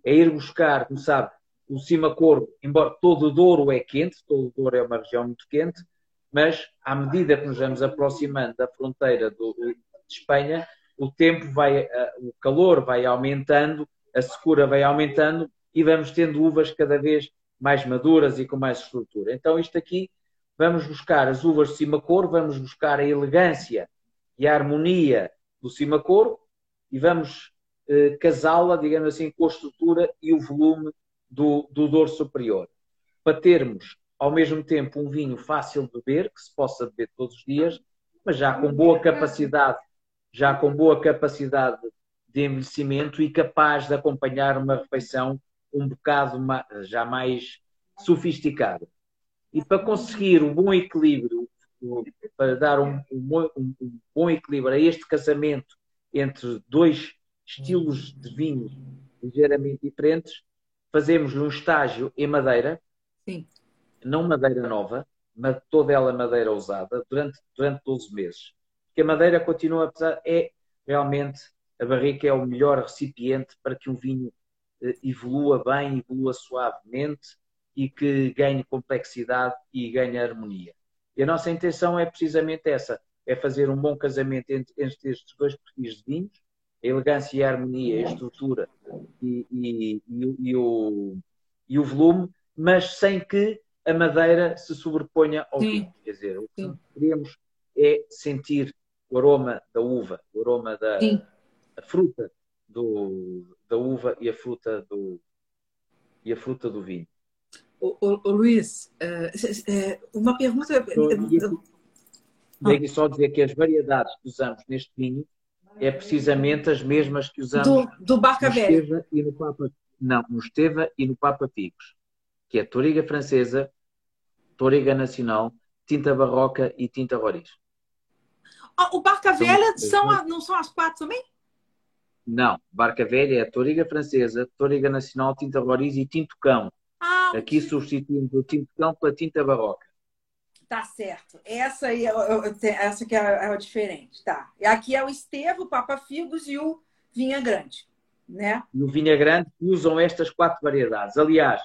É ir buscar, como sabe, o cima coro, embora todo o Douro é quente, todo o Douro é uma região muito quente, mas à medida que nos vamos aproximando da fronteira do, de Espanha, o tempo vai, o calor vai aumentando, a secura vai aumentando e vamos tendo uvas cada vez mais maduras e com mais estrutura. Então, isto aqui, vamos buscar as uvas de cima coro, vamos buscar a elegância e a harmonia do cima coro e vamos eh, casá-la, digamos assim, com a estrutura e o volume do, do dor superior. Para termos, ao mesmo tempo, um vinho fácil de beber, que se possa beber todos os dias, mas já com boa capacidade, já com boa capacidade de envelhecimento e capaz de acompanhar uma refeição um bocado já mais sofisticada. E para conseguir um bom equilíbrio, para dar um, um, um, bom equilíbrio a este casamento entre dois estilos de vinho ligeiramente diferentes, fazemos um estágio em madeira,
Sim.
não madeira nova, mas toda ela madeira usada, durante, durante 12 meses. Porque a madeira continua, apesar, é realmente, a barrica é o melhor recipiente para que um vinho eh, evolua bem, evolua suavemente e que ganhe complexidade e ganhe harmonia. E a nossa intenção é precisamente essa, é fazer um bom casamento entre, entre estes dois perfis de vinhos, a elegância e a harmonia, a estrutura e, e, e, e o, e o volume, mas sem que a madeira se sobreponha ao
Sim.
vinho. Quer dizer, o que
Sim.
queremos é sentir o aroma da uva, o aroma da fruta do, da uva e a fruta do e a fruta do vinho.
Ô, ô, ô, Luiz, é, é, uma pergunta.
Tenho só dizer que as variedades que usamos neste vinho é precisamente as mesmas que usamos
Do, do Barca
no. Esteva e no Papa não, no Esteva e no Papa Picos, que é Toriga Francesa, Toriga Nacional, Tinta Barroca e Tinta Roriz.
Ah, o Barca Velha são não são as quatro também?
Não, Barca Velha é a Toriga Francesa, Toriga Nacional, Tinta Roriz e Tinto Cão. Aqui substituímos o Tinto Cão pela Tinta Barroca.
tá certo. Essa aí é, é- essa que é, é a diferente, tá? E aqui é o Estevo, o Papa Figos e o Vinha Grande, né?
e o Vinha Grande usam estas quatro variedades. Aliás,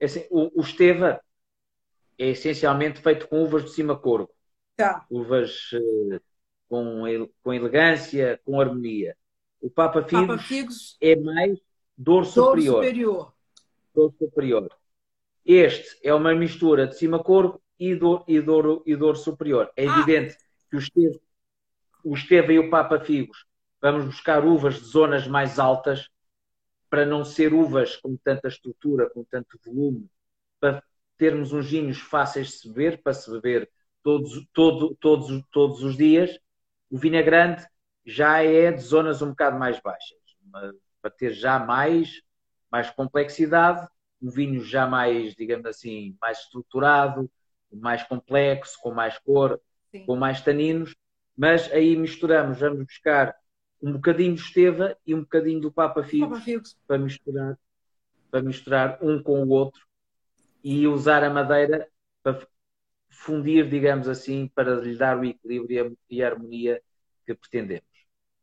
é assim, o, o Esteva é essencialmente feito com uvas de cima corvo,
Tá.
uvas eh, com, com elegância, com harmonia. O Papa Figos
Papa Figos,
é mais dor superior.
Superior.
Dor superior. Este é uma mistura de cima corvo e dor, e dor, e dor superior. É
Ah.
evidente que o Esteva, o Esteva e o Papa Figos vamos buscar uvas de zonas mais altas para não ser uvas com tanta estrutura, com tanto volume, para termos uns vinhos fáceis de se beber, para se beber todos, todo, todos, todos os dias. O vinho grande já é de zonas um bocado mais baixas, para ter já mais, mais complexidade, um vinho já mais, digamos assim, mais estruturado, mais complexo, com mais cor,
Sim.
com mais taninos, mas aí misturamos, vamos buscar um bocadinho de Esteva e um bocadinho do Papa Figos
Papa Figos.
para misturar, para misturar um com o outro e usar a madeira para fundir, digamos assim, para lhe dar o equilíbrio e a harmonia que pretendemos.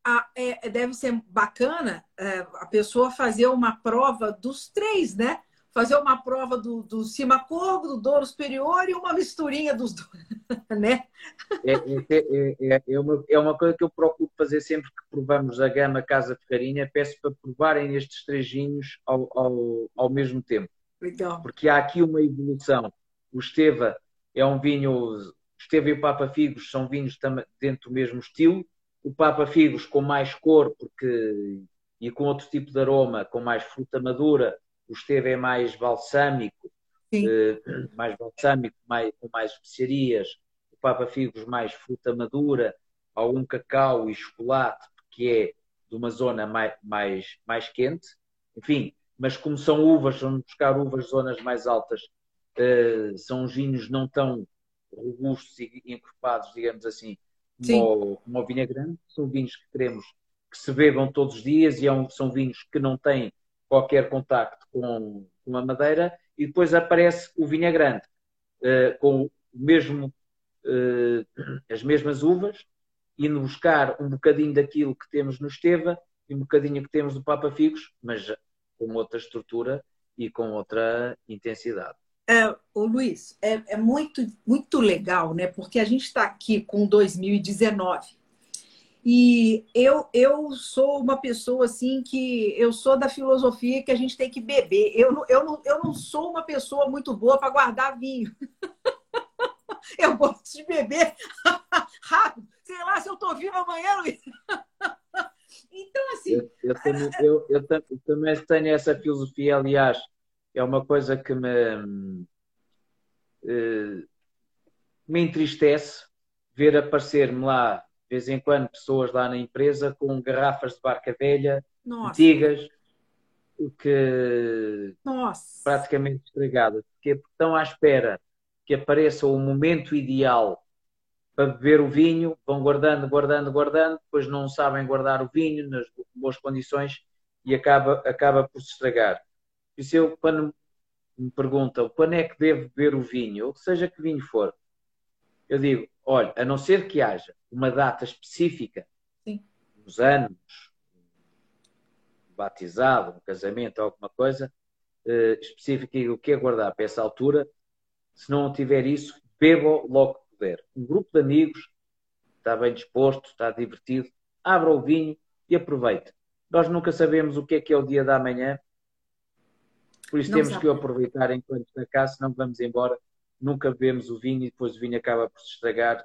Ah, é, deve ser bacana é, a pessoa fazer uma prova dos três, né? Fazer uma prova do, do cima corvo, do Douro Superior e uma misturinha dos dois, né?
É, é, é, é, uma, é uma coisa que eu procuro fazer sempre que provamos a gama Casa Ferrarinha, peço para provarem estes três vinhos ao, ao, ao mesmo tempo.
Legal.
porque há aqui uma evolução. O Esteva é um vinho, o Esteva e o Papa Figos são vinhos dentro do mesmo estilo. O Papa Figos com mais cor porque, e com outro tipo de aroma, com mais fruta madura. O Esteva é mais balsâmico, eh, mais balsâmico, mais, com mais especiarias. O Papa Figos mais fruta madura, algum cacau e chocolate, que é de uma zona mais, mais, mais quente. Enfim, mas como são uvas, vamos buscar uvas de zonas mais altas, eh, são os vinhos não tão robustos e encorpados, digamos assim,
Sim.
como, o- como o vinho grande. São vinhos que queremos que se bebam todos os dias e é são vinhos que não têm qualquer contacto com, com a madeira. E depois aparece o vinho grande, eh, com o mesmo, eh, as mesmas uvas, indo buscar um bocadinho daquilo que temos no Esteva e um bocadinho que temos do Papa Figos, mas com outra estrutura e com outra intensidade.
É, ô Luiz, é, é muito, muito legal, né? Porque a gente está aqui com 2019 e eu, eu sou uma pessoa assim que eu sou da filosofia que a gente tem que beber. Eu não, eu não, eu não sou uma pessoa muito boa para guardar vinho. Eu gosto de beber rápido. Sei lá se eu estou vivo amanhã, Luiz. Então, assim,
Eu, eu também, eu- eu tam- eu também tenho essa filosofia, aliás, é uma coisa que me, eh, me entristece ver aparecer-me lá, de vez em quando, pessoas lá na empresa com garrafas de barca velha,
nossa,
antigas, que
nossa.
praticamente estragadas, porque estão à espera que apareça o momento ideal para beber o vinho, vão guardando, guardando, guardando, depois não sabem guardar o vinho nas boas condições e acaba, acaba por se estragar. Por isso eu, quando me perguntam quando é que devo beber o vinho, ou seja que vinho for, eu digo, olha, a não ser que haja uma data específica,
Sim.
uns anos, um batizado, um casamento, alguma coisa uh, específica e o que é guardar para essa altura, se não tiver isso, beba logo que puder. Um grupo de amigos está bem disposto, está divertido, abra o vinho e aproveite. Nós nunca sabemos o que é que é o dia da manhã, por isso não temos sabe. que aproveitar enquanto está cá, senão vamos embora, nunca bebemos o vinho e depois o vinho acaba por se estragar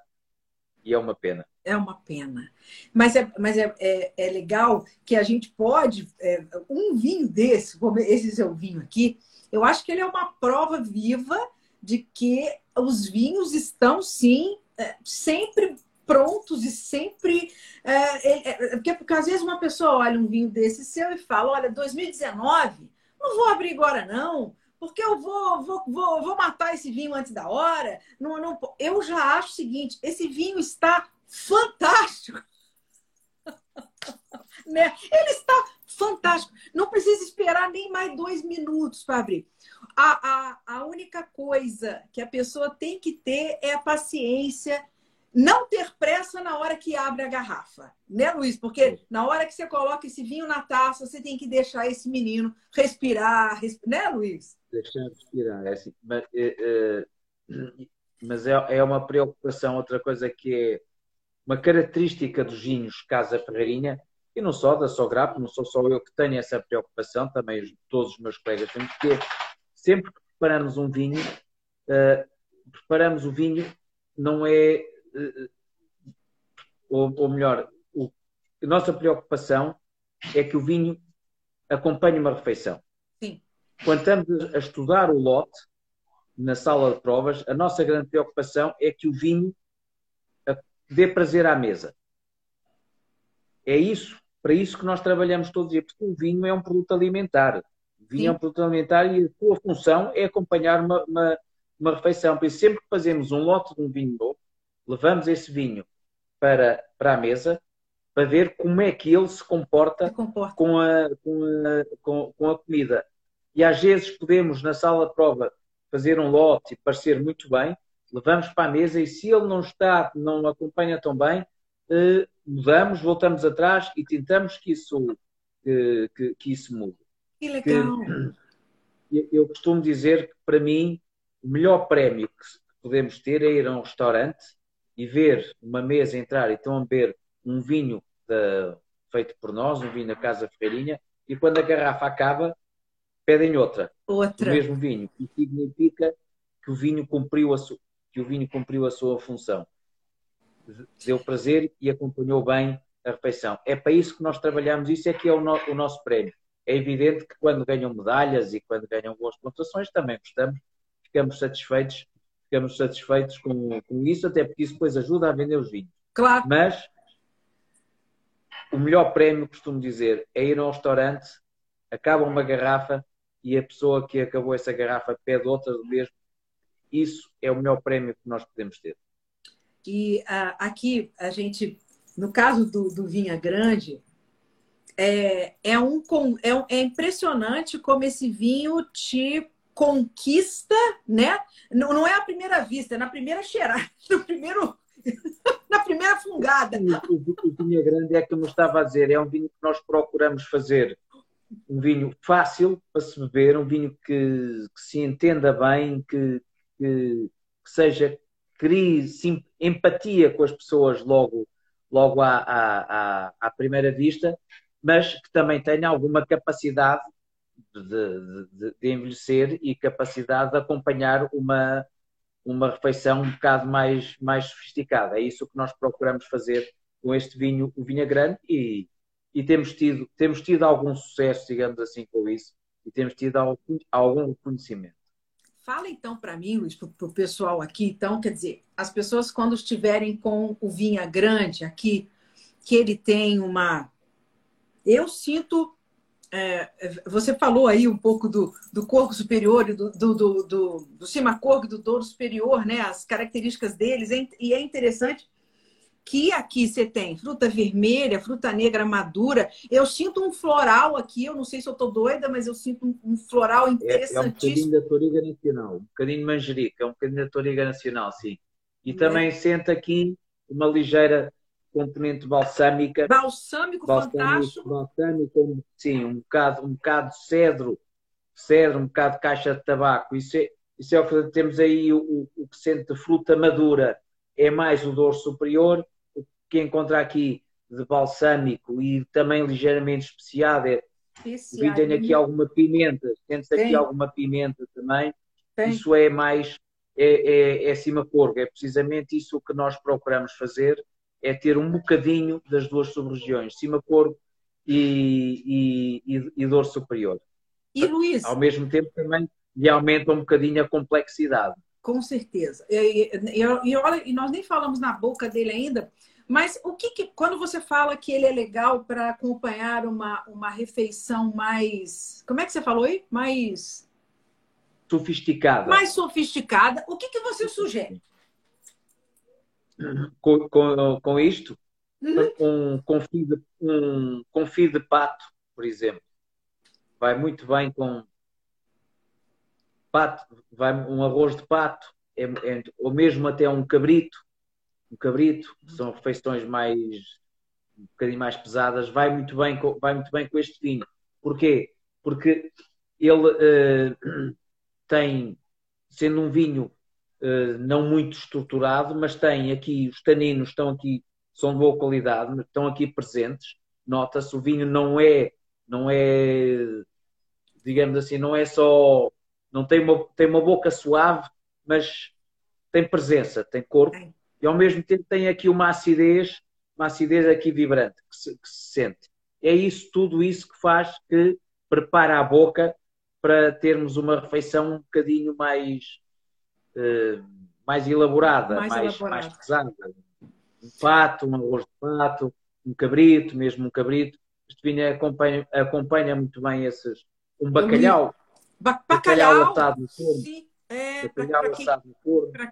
e é uma pena.
É uma pena. Mas é, mas é, é, é legal que a gente pode. É, um vinho desse, como esse seu vinho aqui, eu acho que ele é uma prova viva de que os vinhos estão, sim, é, sempre prontos e sempre. É, é, porque, porque às vezes uma pessoa olha um vinho desse seu e fala: olha, 2019, não vou abrir agora, não porque eu vou, vou, vou, vou matar esse vinho antes da hora. Não, não, eu já acho o seguinte: esse vinho está fantástico. né? Ele está fantástico. Não precisa esperar nem mais dois minutos para abrir. A, a, a única coisa que a pessoa tem que ter é a paciência não ter pressa na hora que abre a garrafa, né, Luiz? Porque na hora que você coloca esse vinho na taça, você tem que deixar esse menino respirar, resp... né, Luiz?
Deixar respirar, é assim. Mas, é, é, mas é, é, uma preocupação, outra coisa que é uma característica dos vinhos Casa Ferreirinha, e não só da Sograpo, não sou só eu que tenho essa preocupação, também todos os meus colegas têm, porque sempre que preparamos um vinho, uh, preparamos o vinho, não é ou, ou melhor, a nossa preocupação é que o vinho acompanhe uma refeição. Quando estamos a estudar o lote na sala de provas, a nossa grande preocupação é que o vinho dê prazer à mesa. É isso, para isso que nós trabalhamos todos os dias, porque o vinho é um produto alimentar. O vinho Sim. é um produto alimentar e a sua função é acompanhar uma, uma, uma refeição. Por isso, sempre que fazemos um lote de um vinho novo, levamos esse vinho para, para a mesa para ver como é que ele se comporta,
comporta.
Com, a, com, a, com, com, a comida. E às vezes podemos, na sala de prova, fazer um lote e parecer muito bem, levamos para a mesa e se ele não está, não acompanha tão bem, eh, mudamos, voltamos atrás e tentamos que isso, que, que, que isso mude.
Que legal!
Que, eu costumo dizer que, para mim, o melhor prémio que podemos ter é ir a um restaurante e ver uma mesa entrar e estão a beber um vinho feito por nós, um vinho da Casa Ferreirinha, e quando a garrafa acaba, pedem outra.
Outra.
O mesmo vinho. E significa que o vinho cumpriu a, su, que o vinho cumpriu a sua função. Deu prazer e acompanhou bem a refeição. É para isso que nós trabalhamos, isso é que é o, no, o nosso prémio. É evidente que quando ganham medalhas e quando ganham boas pontuações, também gostamos, ficamos satisfeitos ficamos satisfeitos com, com isso, até porque isso depois ajuda a vender os vinhos.
Claro.
Mas o melhor prémio, costumo dizer, é ir ao restaurante, acaba uma garrafa e a pessoa que acabou essa garrafa pede outra do mesmo. Isso é o melhor prémio que nós podemos ter.
E uh, aqui a gente, no caso do, do Vinha Grande, é, é, um, é, é impressionante como esse vinho te conquista, né? Não, não é a primeira vista, é na primeira cheirada, no primeiro, na primeira fungada.
O, o, o vinho grande é como estava a dizer, é um vinho que nós procuramos fazer um vinho fácil para se beber, um vinho que, que se entenda bem, que, que, que seja crie sim, empatia com as pessoas logo, logo à, à, à, primeira vista, mas que também tenha alguma capacidade de, de, de, envelhecer e capacidade de acompanhar uma, uma refeição um bocado mais, mais sofisticada. É isso que nós procuramos fazer com este vinho, o vinho grande, e, e temos, tido, temos tido algum sucesso, digamos assim, com isso, e temos tido algum, algum conhecimento.
Fala então para mim, Luiz, para o pessoal aqui, então, quer dizer, as pessoas quando estiverem com o vinha grande aqui, que ele tem uma. Eu sinto é, você falou aí um pouco do, do corpo superior, do, do, do, do, do e do Douro superior, né? As características deles. E é interessante que aqui você tem fruta vermelha, fruta negra madura. Eu sinto um floral aqui, eu não sei se eu estou doida, mas eu sinto um, floral interessantíssimo. É, é, um
bocadinho da Toriga Nacional, um bocadinho de manjerica, é um bocadinho da Toriga Nacional, sim. E também é. sente aqui uma ligeira componente balsâmica.
Balsâmico, balsâmico fantástico.
Balsâmico, sim, um bocado, um bocado de cedro, cedro, um bocado de caixa de tabaco. Isso é, isso é o que temos aí, o, o, o que sente de fruta madura é mais o dor superior que encontra aqui de balsâmico e também ligeiramente especiado é e tem aqui alguma pimenta, sente-se aqui alguma pimenta também. Tem. Isso é mais é, é, é cima corgo, é precisamente isso que nós procuramos fazer, é ter um bocadinho das duas sub-regiões, cima corgo e, e, e, e dor superior.
E Luís?
Ao mesmo tempo também lhe aumenta um bocadinho a complexidade.
Com certeza. E, e, e, olha, e nós nem falamos na boca dele ainda, mas o que, que, quando você fala que ele é legal para acompanhar uma, uma refeição mais. Como é que você falou aí? Mais.
Sofisticada.
Mais sofisticada. O que, que você sugere?
Com, com, com isto, uhum. um, confit de, um confit de pato, por exemplo. Vai muito bem com pato, vai um arroz de pato, é, é, ou mesmo até um cabrito um cabrito, são refeições mais um bocadinho mais pesadas, vai muito bem com, vai muito bem com este vinho. Porquê? Porque ele uh, tem, sendo um vinho uh, não muito estruturado, mas tem aqui, os taninos estão aqui, são de boa qualidade, estão aqui presentes. Nota-se, o vinho não é, não é, digamos assim, não é só, não tem uma, tem uma boca suave, mas tem presença, tem corpo e ao mesmo tempo tem aqui uma acidez, uma acidez aqui vibrante que se, que se sente. É isso, tudo isso que faz que prepara a boca para termos uma refeição um bocadinho mais, uh, mais elaborada, mais, mais, elaborada. mais pesada. Um pato, um arroz de pato, um cabrito, mesmo um cabrito. Este vinho acompanha, acompanha muito bem esses. Um bacalhau.
Bacalhau, bacalhau atado no forno. Sim. É, para quem,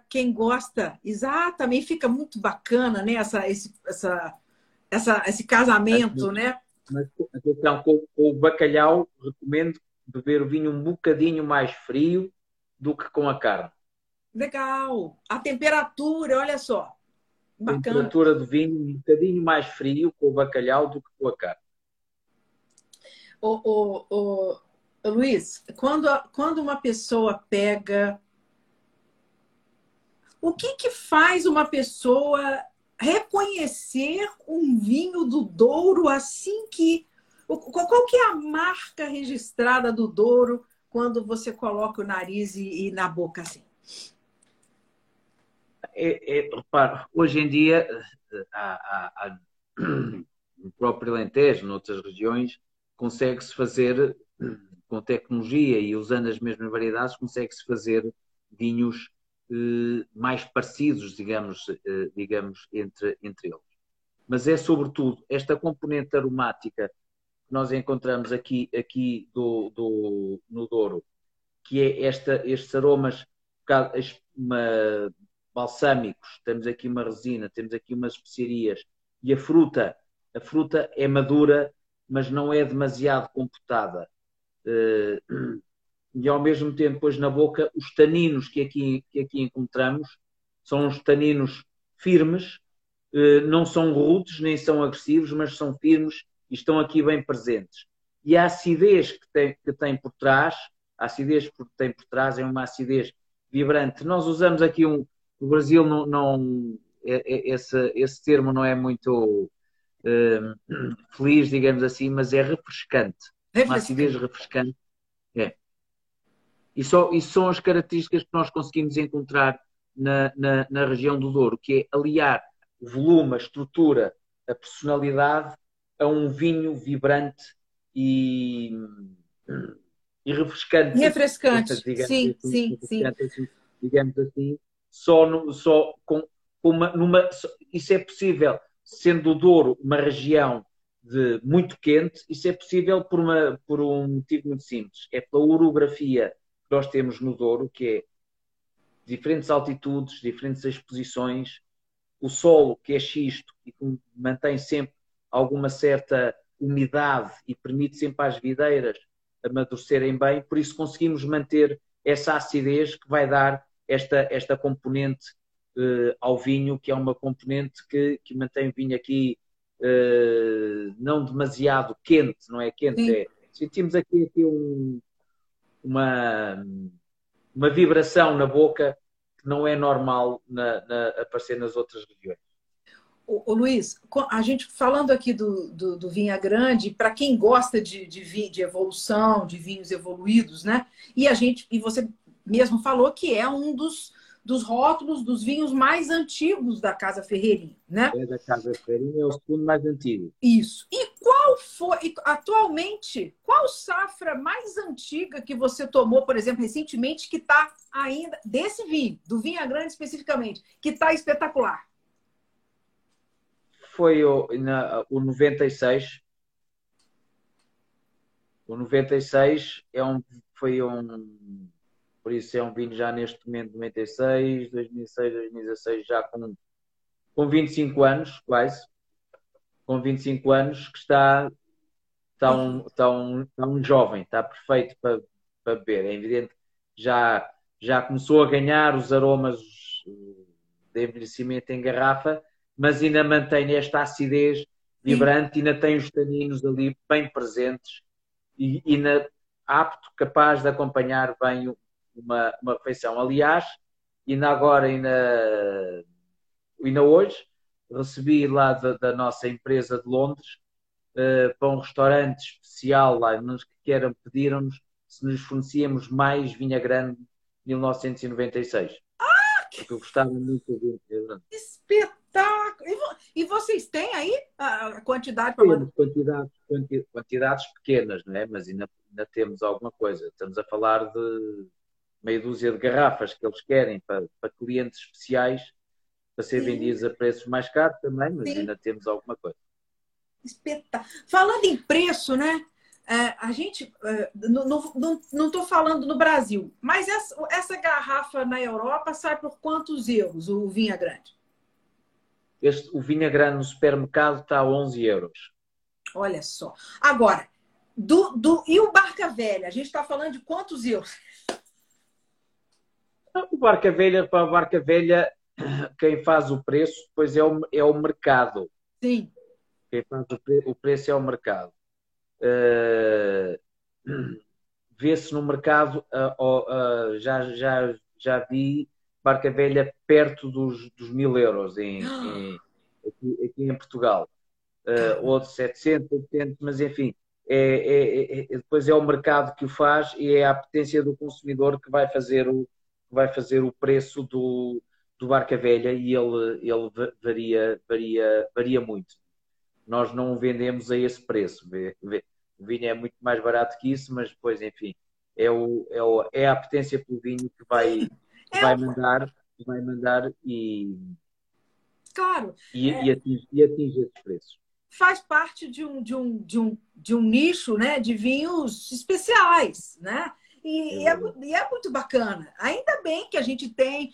quem, gosta, exatamente, fica muito bacana, né? Essa, esse, essa, essa, esse casamento, né?
Mas, então, com, com, o bacalhau, recomendo beber o vinho um bocadinho mais frio do que com a carne.
Legal! A temperatura, olha só.
Bacana. A temperatura do vinho um bocadinho mais frio com o bacalhau do que com a carne.
O, o, o, Luiz, quando, quando uma pessoa pega. O que, que faz uma pessoa reconhecer um vinho do Douro assim que. Qual que é a marca registrada do Douro quando você coloca o nariz e, e na boca assim?
É, é, repara, hoje em dia, há, há, há, no próprio Alentejo, noutras regiões, consegue-se fazer com tecnologia e usando as mesmas variedades, consegue-se fazer vinhos eh, mais parecidos, digamos, eh, digamos entre, entre eles. Mas é sobretudo esta componente aromática que nós encontramos aqui, aqui do, do, no Douro, que é esta, estes aromas uma, balsâmicos, temos aqui uma resina, temos aqui umas especiarias e a fruta, a fruta é madura, mas não é demasiado computada. Eh, e ao mesmo tempo, depois na boca, os taninos que aqui, que aqui encontramos são os taninos firmes, eh, não são rudes nem são agressivos, mas são firmes e estão aqui bem presentes. E a acidez que tem, que tem por trás, a acidez que tem por trás é uma acidez vibrante. Nós usamos aqui um. O Brasil não. não é, é, esse, esse termo não é muito uh, feliz, digamos assim, mas é refrescante uma acidez refrescante. É. E, só, e são as características que nós conseguimos encontrar na, na, na região do Douro, que é aliar o volume, a estrutura, a personalidade a um vinho vibrante e, e refrescante.
Refrescante, digamos, sim, assim, sim, sim. Assim,
digamos assim, só, no, só com uma, numa, isso é possível, sendo o Douro uma região de muito quente, isso é possível por, uma, por um motivo muito simples. É pela orografia que nós temos no Douro, que é diferentes altitudes, diferentes exposições, o solo que é xisto e que mantém sempre alguma certa umidade e permite sempre às videiras amadurecerem bem, por isso conseguimos manter essa acidez que vai dar esta, esta componente uh, ao vinho, que é uma componente que, que mantém o vinho aqui uh, não demasiado quente, não é quente, é, sentimos aqui, aqui um, uma, uma vibração na boca que não é normal na, na, aparecer nas outras regiões.
O, Luiz, a gente falando aqui do, do, do Vinha Grande, para quem gosta de, de, de evolução, de vinhos evoluídos, né? E a gente, e você mesmo falou que é um dos, dos rótulos dos vinhos mais antigos da Casa Ferreirinha, né?
É da Casa Ferreirinha, é o segundo mais antigo.
Isso. E qual foi, atualmente, qual safra mais antiga que você tomou, por exemplo, recentemente, que está ainda, desse vinho, do Vinha Grande especificamente, que está espetacular?
Foi o, na, o 96. O 96 é um, foi um por isso é um vinho já neste momento 96, 2006, 2016, já com, com 25 anos, quase. Com 25 anos, que está tão, tão, tão jovem, está perfeito para, para beber. É evidente já, já começou a ganhar os aromas de envelhecimento em garrafa, mas ainda mantém esta acidez vibrante, ainda tem os taninos ali bem presentes e ainda apto, capaz de acompanhar bem uma, uma refeição. Aliás, ainda agora, ainda, ainda hoje, recebi lá da, da nossa empresa de Londres uh, para um restaurante especial lá, nos que queiram, pediram-nos se nos fornecíamos mais vinha grande 1996.
Ah!
Porque eu gostava muito de vinha
Espetáculo! E vocês têm aí a quantidade
Temos quantidades, quantidades pequenas, não é? mas ainda, ainda temos alguma coisa. Estamos a falar de meia dúzia de garrafas que eles querem para, para clientes especiais para ser Sim. vendidas a preços mais caros também, mas Sim. ainda temos alguma coisa.
Espetáculo. Falando em preço, né? A gente é, não estou falando no Brasil, mas essa, essa, garrafa na Europa sai por quantos euros o Vinha Grande?
Este, o Vinha Grande no supermercado está a 11 euros.
Olha só. Agora, do, do, e o Barca Velha? A gente está falando de quantos euros?
O Barca Velha, para a Barca Velha, quem faz o preço, pois é o, é o mercado.
Sim.
Quem faz o, pre, o preço é o mercado. Uh, Vê-se no mercado, uh, uh, já, já, já vi Barca Velha perto dos, dos mil euros em, em aqui, aqui, em Portugal. Uh, ou de 700, 800, mas enfim, é, é, é, é, depois é o mercado que o faz e é a potência do consumidor que vai fazer o, vai fazer o preço do, do Barca Velha e ele, ele varia, varia, varia muito. Nós não o vendemos a esse preço. O vinho é muito mais barato que isso, mas depois, enfim, é, o, é, o, é a apetência pelo vinho que vai, que vai mandar, que vai mandar e,
claro,
e, é... e, atinge, e atinge esses preços
faz parte de um, de um, de um, de um nicho né, de vinhos especiais, né? E, e, é, e é muito bacana. Ainda bem que a gente tem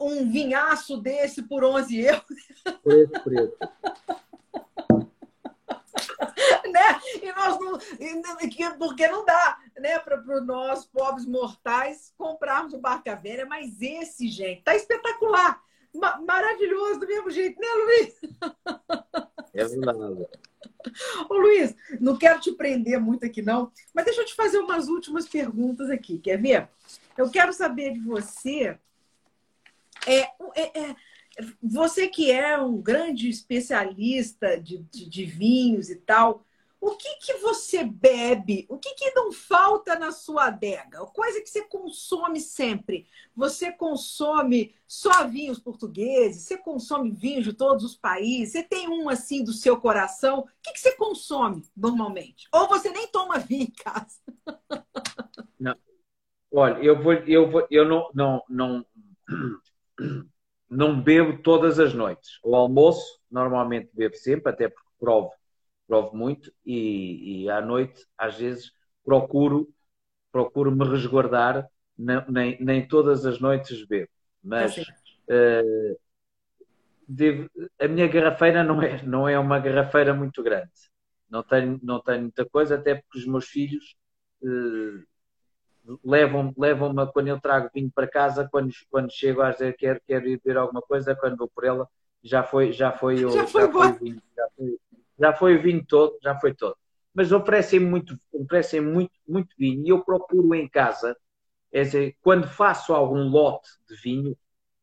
um vinhaço desse por 11 euros.
Preto, preto.
né? E nós não. Porque não dá né, para nós, pobres mortais, comprarmos o Barca Velha, mas esse, gente, tá espetacular. Maravilhoso do mesmo jeito, né, Luiz?
É verdade.
Ô Luiz, não quero te prender muito aqui, não, mas deixa eu te fazer umas últimas perguntas aqui. Quer ver? Eu quero saber de você. É, é, é você que é um grande especialista de, de, de vinhos e tal, o que, que você bebe? O que, que não falta na sua adega? Coisa que você consome sempre. Você consome só vinhos portugueses? Você consome vinhos de todos os países? Você tem um assim do seu coração? O que, que você consome normalmente? Ou você nem toma vinho em casa?
Não. Olha, eu vou, eu vou, eu não, não, não, não bebo todas as noites. O almoço normalmente bebo sempre, até porque provo provo muito e, e à noite, às vezes, procuro, procuro me resguardar, não, nem, nem todas as noites bebo, mas uh, devo, a minha garrafeira não é, não é uma garrafeira muito grande. Não tenho, não tenho muita coisa, até porque os meus filhos uh, levam-me levam quando eu trago vinho para casa, quando, quando chego a dizer quero, quero ir ver alguma coisa, quando vou por ela, já foi, já foi, já, já foi, o vinho, já foi, já foi o vinho todo, já foi todo. Mas oferecem muito, oferecem muito, muito vinho e eu procuro em casa, é dizer, quando faço algum lote de vinho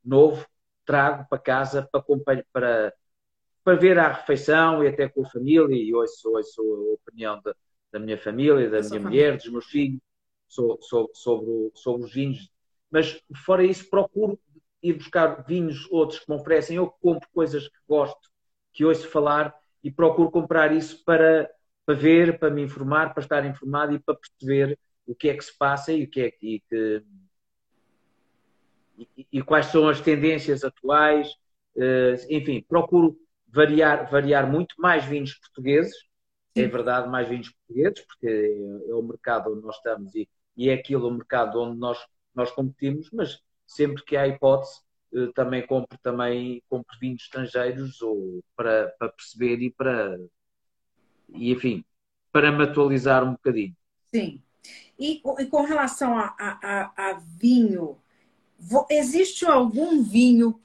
novo, trago para casa para, para, para ver a refeição e até com a família e ouço, ouço a opinião da, da minha família, da minha família. mulher, dos meus filhos sobre, sobre, sobre os vinhos. Mas fora isso, procuro ir buscar vinhos outros que me oferecem. Eu compro coisas que gosto, que ouço falar e procuro comprar isso para, para ver, para me informar, para estar informado e para perceber o que é que se passa e o que é que, que e, e, quais são as tendências atuais. Uh, enfim, procuro variar, variar muito mais vinhos portugueses. É verdade, mais vinhos portugueses, porque é, é o mercado onde nós estamos e, e é aquilo o mercado onde nós, nós competimos, mas sempre que há hipótese, eh, também compro também compro vinhos estrangeiros ou para, para perceber e para e enfim para me atualizar um bocadinho.
Sim. E, e com relação a, a, a, vinho existe algum vinho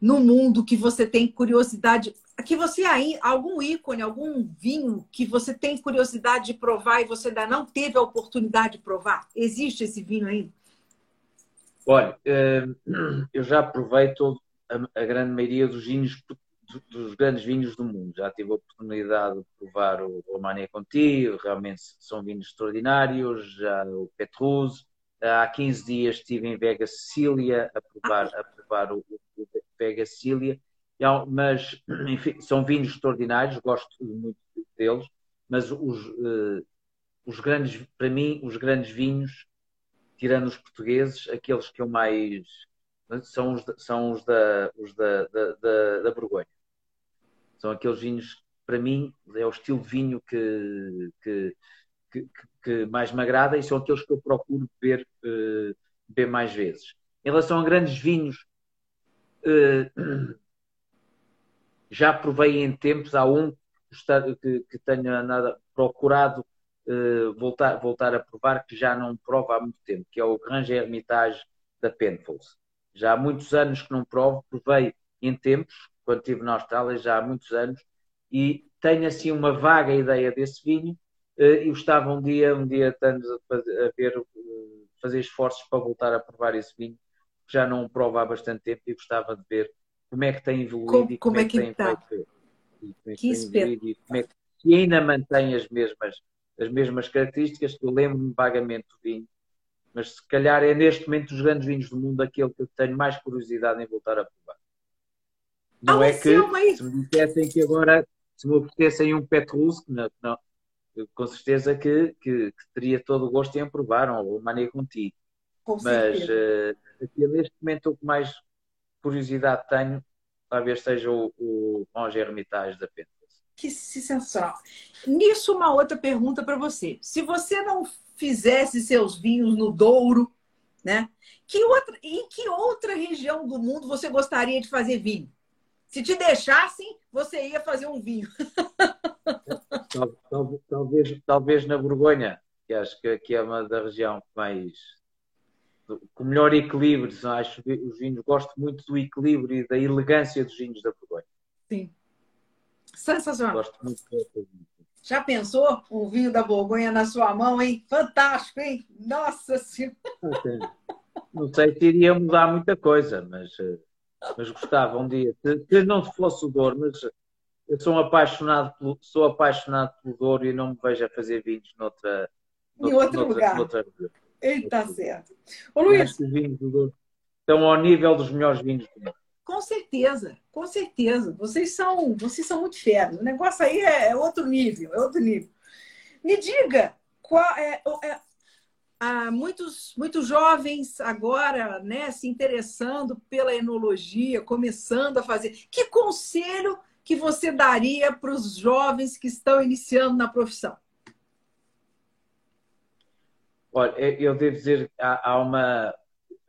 no mundo que você tem curiosidade que você aí algum ícone algum vinho que você tem curiosidade de provar e você ainda não teve a oportunidade de provar? Existe esse vinho aí
Olha, eh, eu já provei todo, a, grande maioria dos vinhos, dos grandes vinhos do mundo. Já tive a oportunidade de provar o Romania Conti, realmente são vinhos extraordinários, já o Petrus. Há 15 dias estive em Vega Sicília a provar, a provar o, o Vega Sicília. Mas, enfim, são vinhos extraordinários, gosto muito deles, mas os, uh, os grandes, para mim, os grandes vinhos tirando os portugueses, aqueles que eu mais. são os, são os, da, os da, da, da, da Borgonha. São aqueles vinhos, para mim, é o estilo de vinho que, que, que, que mais me agrada e são aqueles que eu procuro beber, uh, beber mais vezes. Em relação a grandes vinhos, uh, já provei em tempos, há um que, que tenho nada procurado uh, voltar, voltar a provar que já não prova há muito tempo, que é o Grange Hermitage da Penfolds. Já há muitos anos que não provo, provei em tempos, quando estive na Austrália, já há muitos anos, e tenho assim uma vaga ideia desse vinho uh, e gostava um dia, um dia estamos a, a ver, uh, fazer esforços para voltar a provar esse vinho, que já não provo há bastante tempo e gostava de ver como é que tem evoluído como,
e como, como é, é que, tem está? feito.
E, que e como é que, e ainda mantém as mesmas as mesmas características, que eu lembro-me vagamente do vinho, mas se calhar é neste momento dos grandes vinhos do mundo aquele que eu tenho mais curiosidade em voltar a provar. Não ah, é que é se me dissessem que agora se me oferecessem um Petrus, não, não, com certeza que, que, que, teria todo o gosto em provar, ou o Mané Conti. Mas uh, aqui, neste momento o que mais curiosidade tenho talvez seja o, o Monge Hermitage da Pena.
Que sensacional. Nisso, uma outra pergunta para você. Se você não fizesse seus vinhos no Douro, né? Que outra, em que outra região do mundo você gostaria de fazer vinho? Se te deixassem, você ia fazer um vinho.
talvez, talvez, talvez na Borgonha, que acho que aqui é uma da região mais com melhor equilíbrio. Acho os vinhos, gosto muito do equilíbrio e da elegância dos vinhos da Borgonha.
Sim. Sensacional. Gosto muito Já pensou um vinho da Borgonha na sua mão, hein? Fantástico, hein? Nossa Senhora!
Não sei se iria mudar muita coisa, mas, eh, mas gostava um dia. Se, se não fosse o Douro, mas eu sou apaixonado pelo, sou apaixonado pelo Douro e não me vejo a fazer vinhos noutra,
em outro noutra, lugar. Noutra, Está certo. Ô, Luiz.
Os vinhos do Douro estão ao nível dos melhores vinhos do mundo.
Com certeza, com certeza. Vocês são, vocês são muito férios. O negócio aí é, é outro nível, é outro nível. Me diga, qual é, é há muitos, muitos jovens agora, né, se interessando pela enologia, começando a fazer. Que conselho que você daria para os jovens que estão iniciando na profissão?
Olha, eu devo dizer, há, há uma.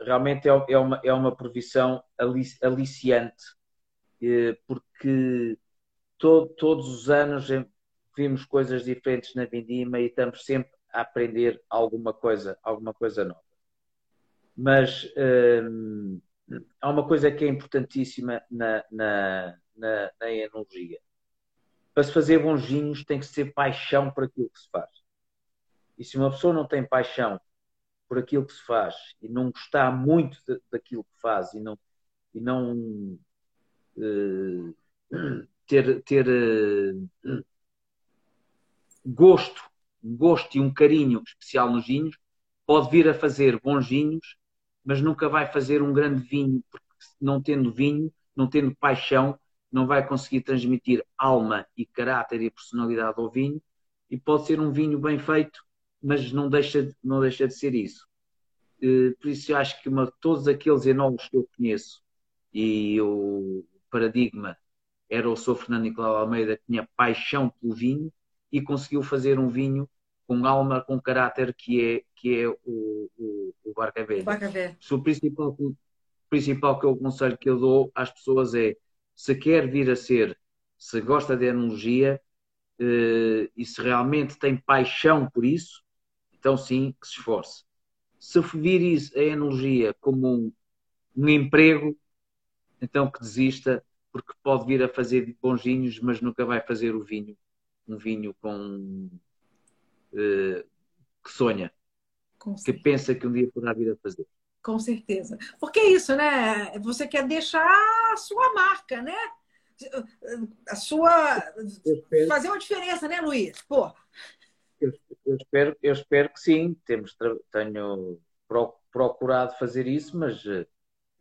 Realmente é, é, uma, é uma profissão aliciante, eh, porque todo, todos os anos vimos coisas diferentes na Vindima e estamos sempre a aprender alguma coisa, alguma coisa nova. Mas hum, há uma coisa que é importantíssima na, na, na, na enologia. Para se fazer bons vinhos tem que ser paixão por aquilo que se faz. E se uma pessoa não tem paixão por aquilo que se faz e não gostar muito de, daquilo que faz e não, e não uh, ter, ter uh, gosto, um gosto e um carinho especial nos vinhos, pode vir a fazer bons vinhos, mas nunca vai fazer um grande vinho, porque não tendo vinho, não tendo paixão, não vai conseguir transmitir alma e caráter e personalidade ao vinho, e pode ser um vinho bem feito, mas não deixa, não deixa de ser isso. Eh, por isso eu acho que uma, todos aqueles enólogos que eu conheço e o paradigma era o Sr. Fernando Nicolau Almeida que tinha paixão pelo vinho e conseguiu fazer um vinho com alma, com caráter que é, que é o, o, o Barca Velha.
Barca Velha.
O principal, o principal que eu conselho que eu dou às pessoas é se quer vir a ser, se gosta de enologia eh, e se realmente tem paixão por isso, então sim, que se esforce. Se vir isso, a enologia como um, um emprego, então que desista, porque pode vir a fazer bons vinhos, mas nunca vai fazer o vinho, um vinho com uh, que sonha, que pensa que um dia poderá vir a fazer.
Com certeza. Porque é isso, né? Você quer deixar a sua marca, né? A sua. Fazer uma diferença, né, Luiz? Pô,
eu, eu, espero, eu espero que sim. Temos, tenho procurado fazer isso, mas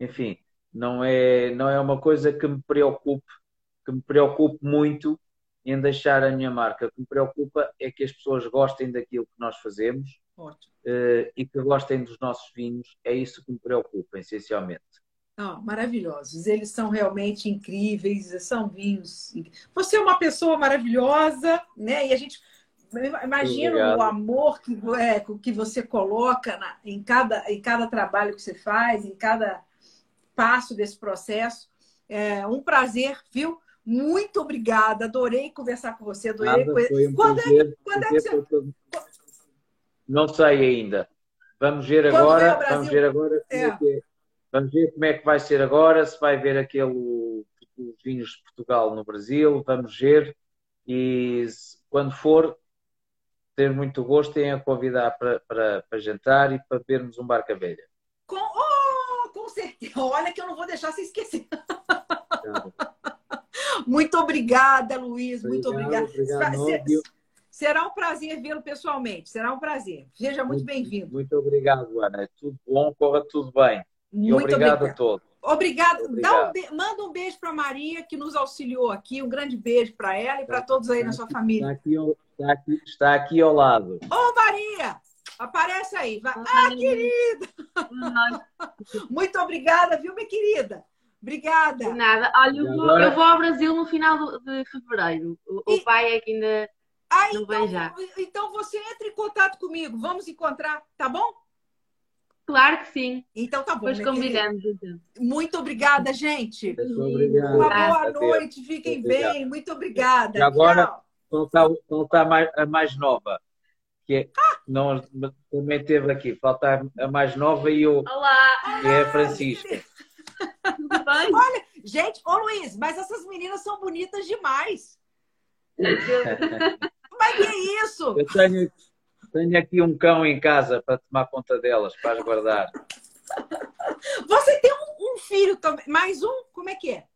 enfim, não é, não é uma coisa que me preocupe, que me preocupe muito em deixar a minha marca. O que me preocupa é que as pessoas gostem daquilo que nós fazemos uh, e que gostem dos nossos vinhos. É isso que me preocupa, essencialmente.
Oh, maravilhosos. Eles são realmente incríveis, são vinhos. Você é uma pessoa maravilhosa, né? E a gente Imagina o amor que, é, que você coloca na, em, cada, em cada trabalho que você faz, em cada passo desse processo. É um prazer, viu? Muito obrigada, adorei conversar com você. Adorei
Nada, foi um quando, prazer, é, quando é que você... Não sei ainda. Vamos ver quando agora. Vamos ver agora. É. É. Vamos ver como é que vai ser agora, se vai ver aquele os vinhos de Portugal no Brasil, vamos ver. E quando for, ter muito gosto em a convidar para, para, para jantar e para bebermos um barca velha.
Com, oh, com certeza. Olha que eu não vou deixar você esquecer. muito obrigada, Luiz. Muito obrigada. Será um prazer vê-lo pessoalmente. Será um prazer. Seja muito, muito bem-vindo.
Muito obrigado, Ana. É tudo bom, corra tudo bem. Muito e obrigado, obrigado. a todos.
Obrigado. Um be... Manda um beijo para Maria, que nos auxiliou aqui. Um grande beijo para ela e para todos aí na sua família.
Está aqui, Está aqui, está aqui ao lado.
Ô, Maria! Aparece aí. Ah, querida! Muito obrigada, viu, minha querida? Obrigada.
De nada. Olha, eu vou, eu vou ao Brasil no final de fevereiro. O, e... o pai é que ainda ah, não então, vem já.
Então você entra em contato comigo. Vamos encontrar, tá bom?
Claro que sim.
Então tá bom.
Depois combinamos. Então.
Muito obrigada, gente.
Muito obrigado.
Uma boa noite. Fiquem bem. Muito obrigada.
E agora, falta a, mais, a mais nova, que é, não, também teve aqui, falta a mais nova e o
Olá.
é a Francisca.
Olha, gente, ô Luiz, mas essas meninas são bonitas demais. mas que é isso?
Eu tenho, tenho aqui um cão em casa para tomar conta delas, para as guardar.
Você tem um, um filho também, mais um? Como é que é?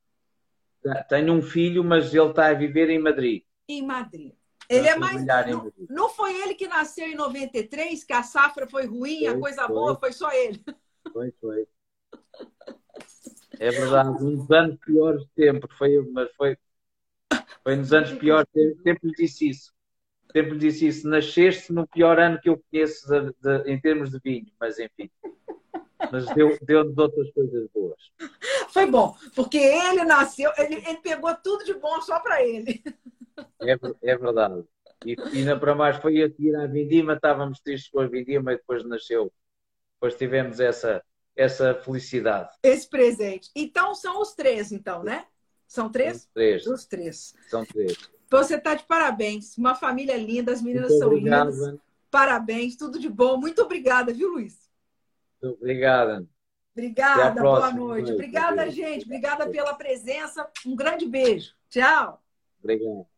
Tenho um filho, mas ele está a viver em Madrid
em Madrid. Ele é mais. Não, não, foi ele que nasceu em 93, que a safra foi ruim, foi, a coisa foi. boa, foi só ele.
Foi, foi. É verdade, uns anos piores sempre, foi, mas foi, foi nos anos piores, sempre lhe disse isso. Sempre disse isso. Nasceste no pior ano que eu conheço de, de, em termos de vinho, mas enfim. mas deu-nos deu outras coisas boas.
Foi bom, porque ele nasceu, ele, ele pegou tudo de bom só para ele.
É, é verdade. E ainda para mais foi a seguir à Vindima, estávamos tristes com a Vindima e depois nasceu. Depois tivemos essa, essa felicidade.
Esse presente. Então são os três, então, né? São três?
São três.
Os três.
São três.
Você está de parabéns. Uma família linda, as meninas Muito são obrigado, lindas. Parabéns, tudo de bom. Muito obrigada, viu, Luiz?
Muito obrigada.
Obrigada, boa noite. Obrigada, gente. Obrigada pela presença. Um grande beijo. Tchau.
Obrigado.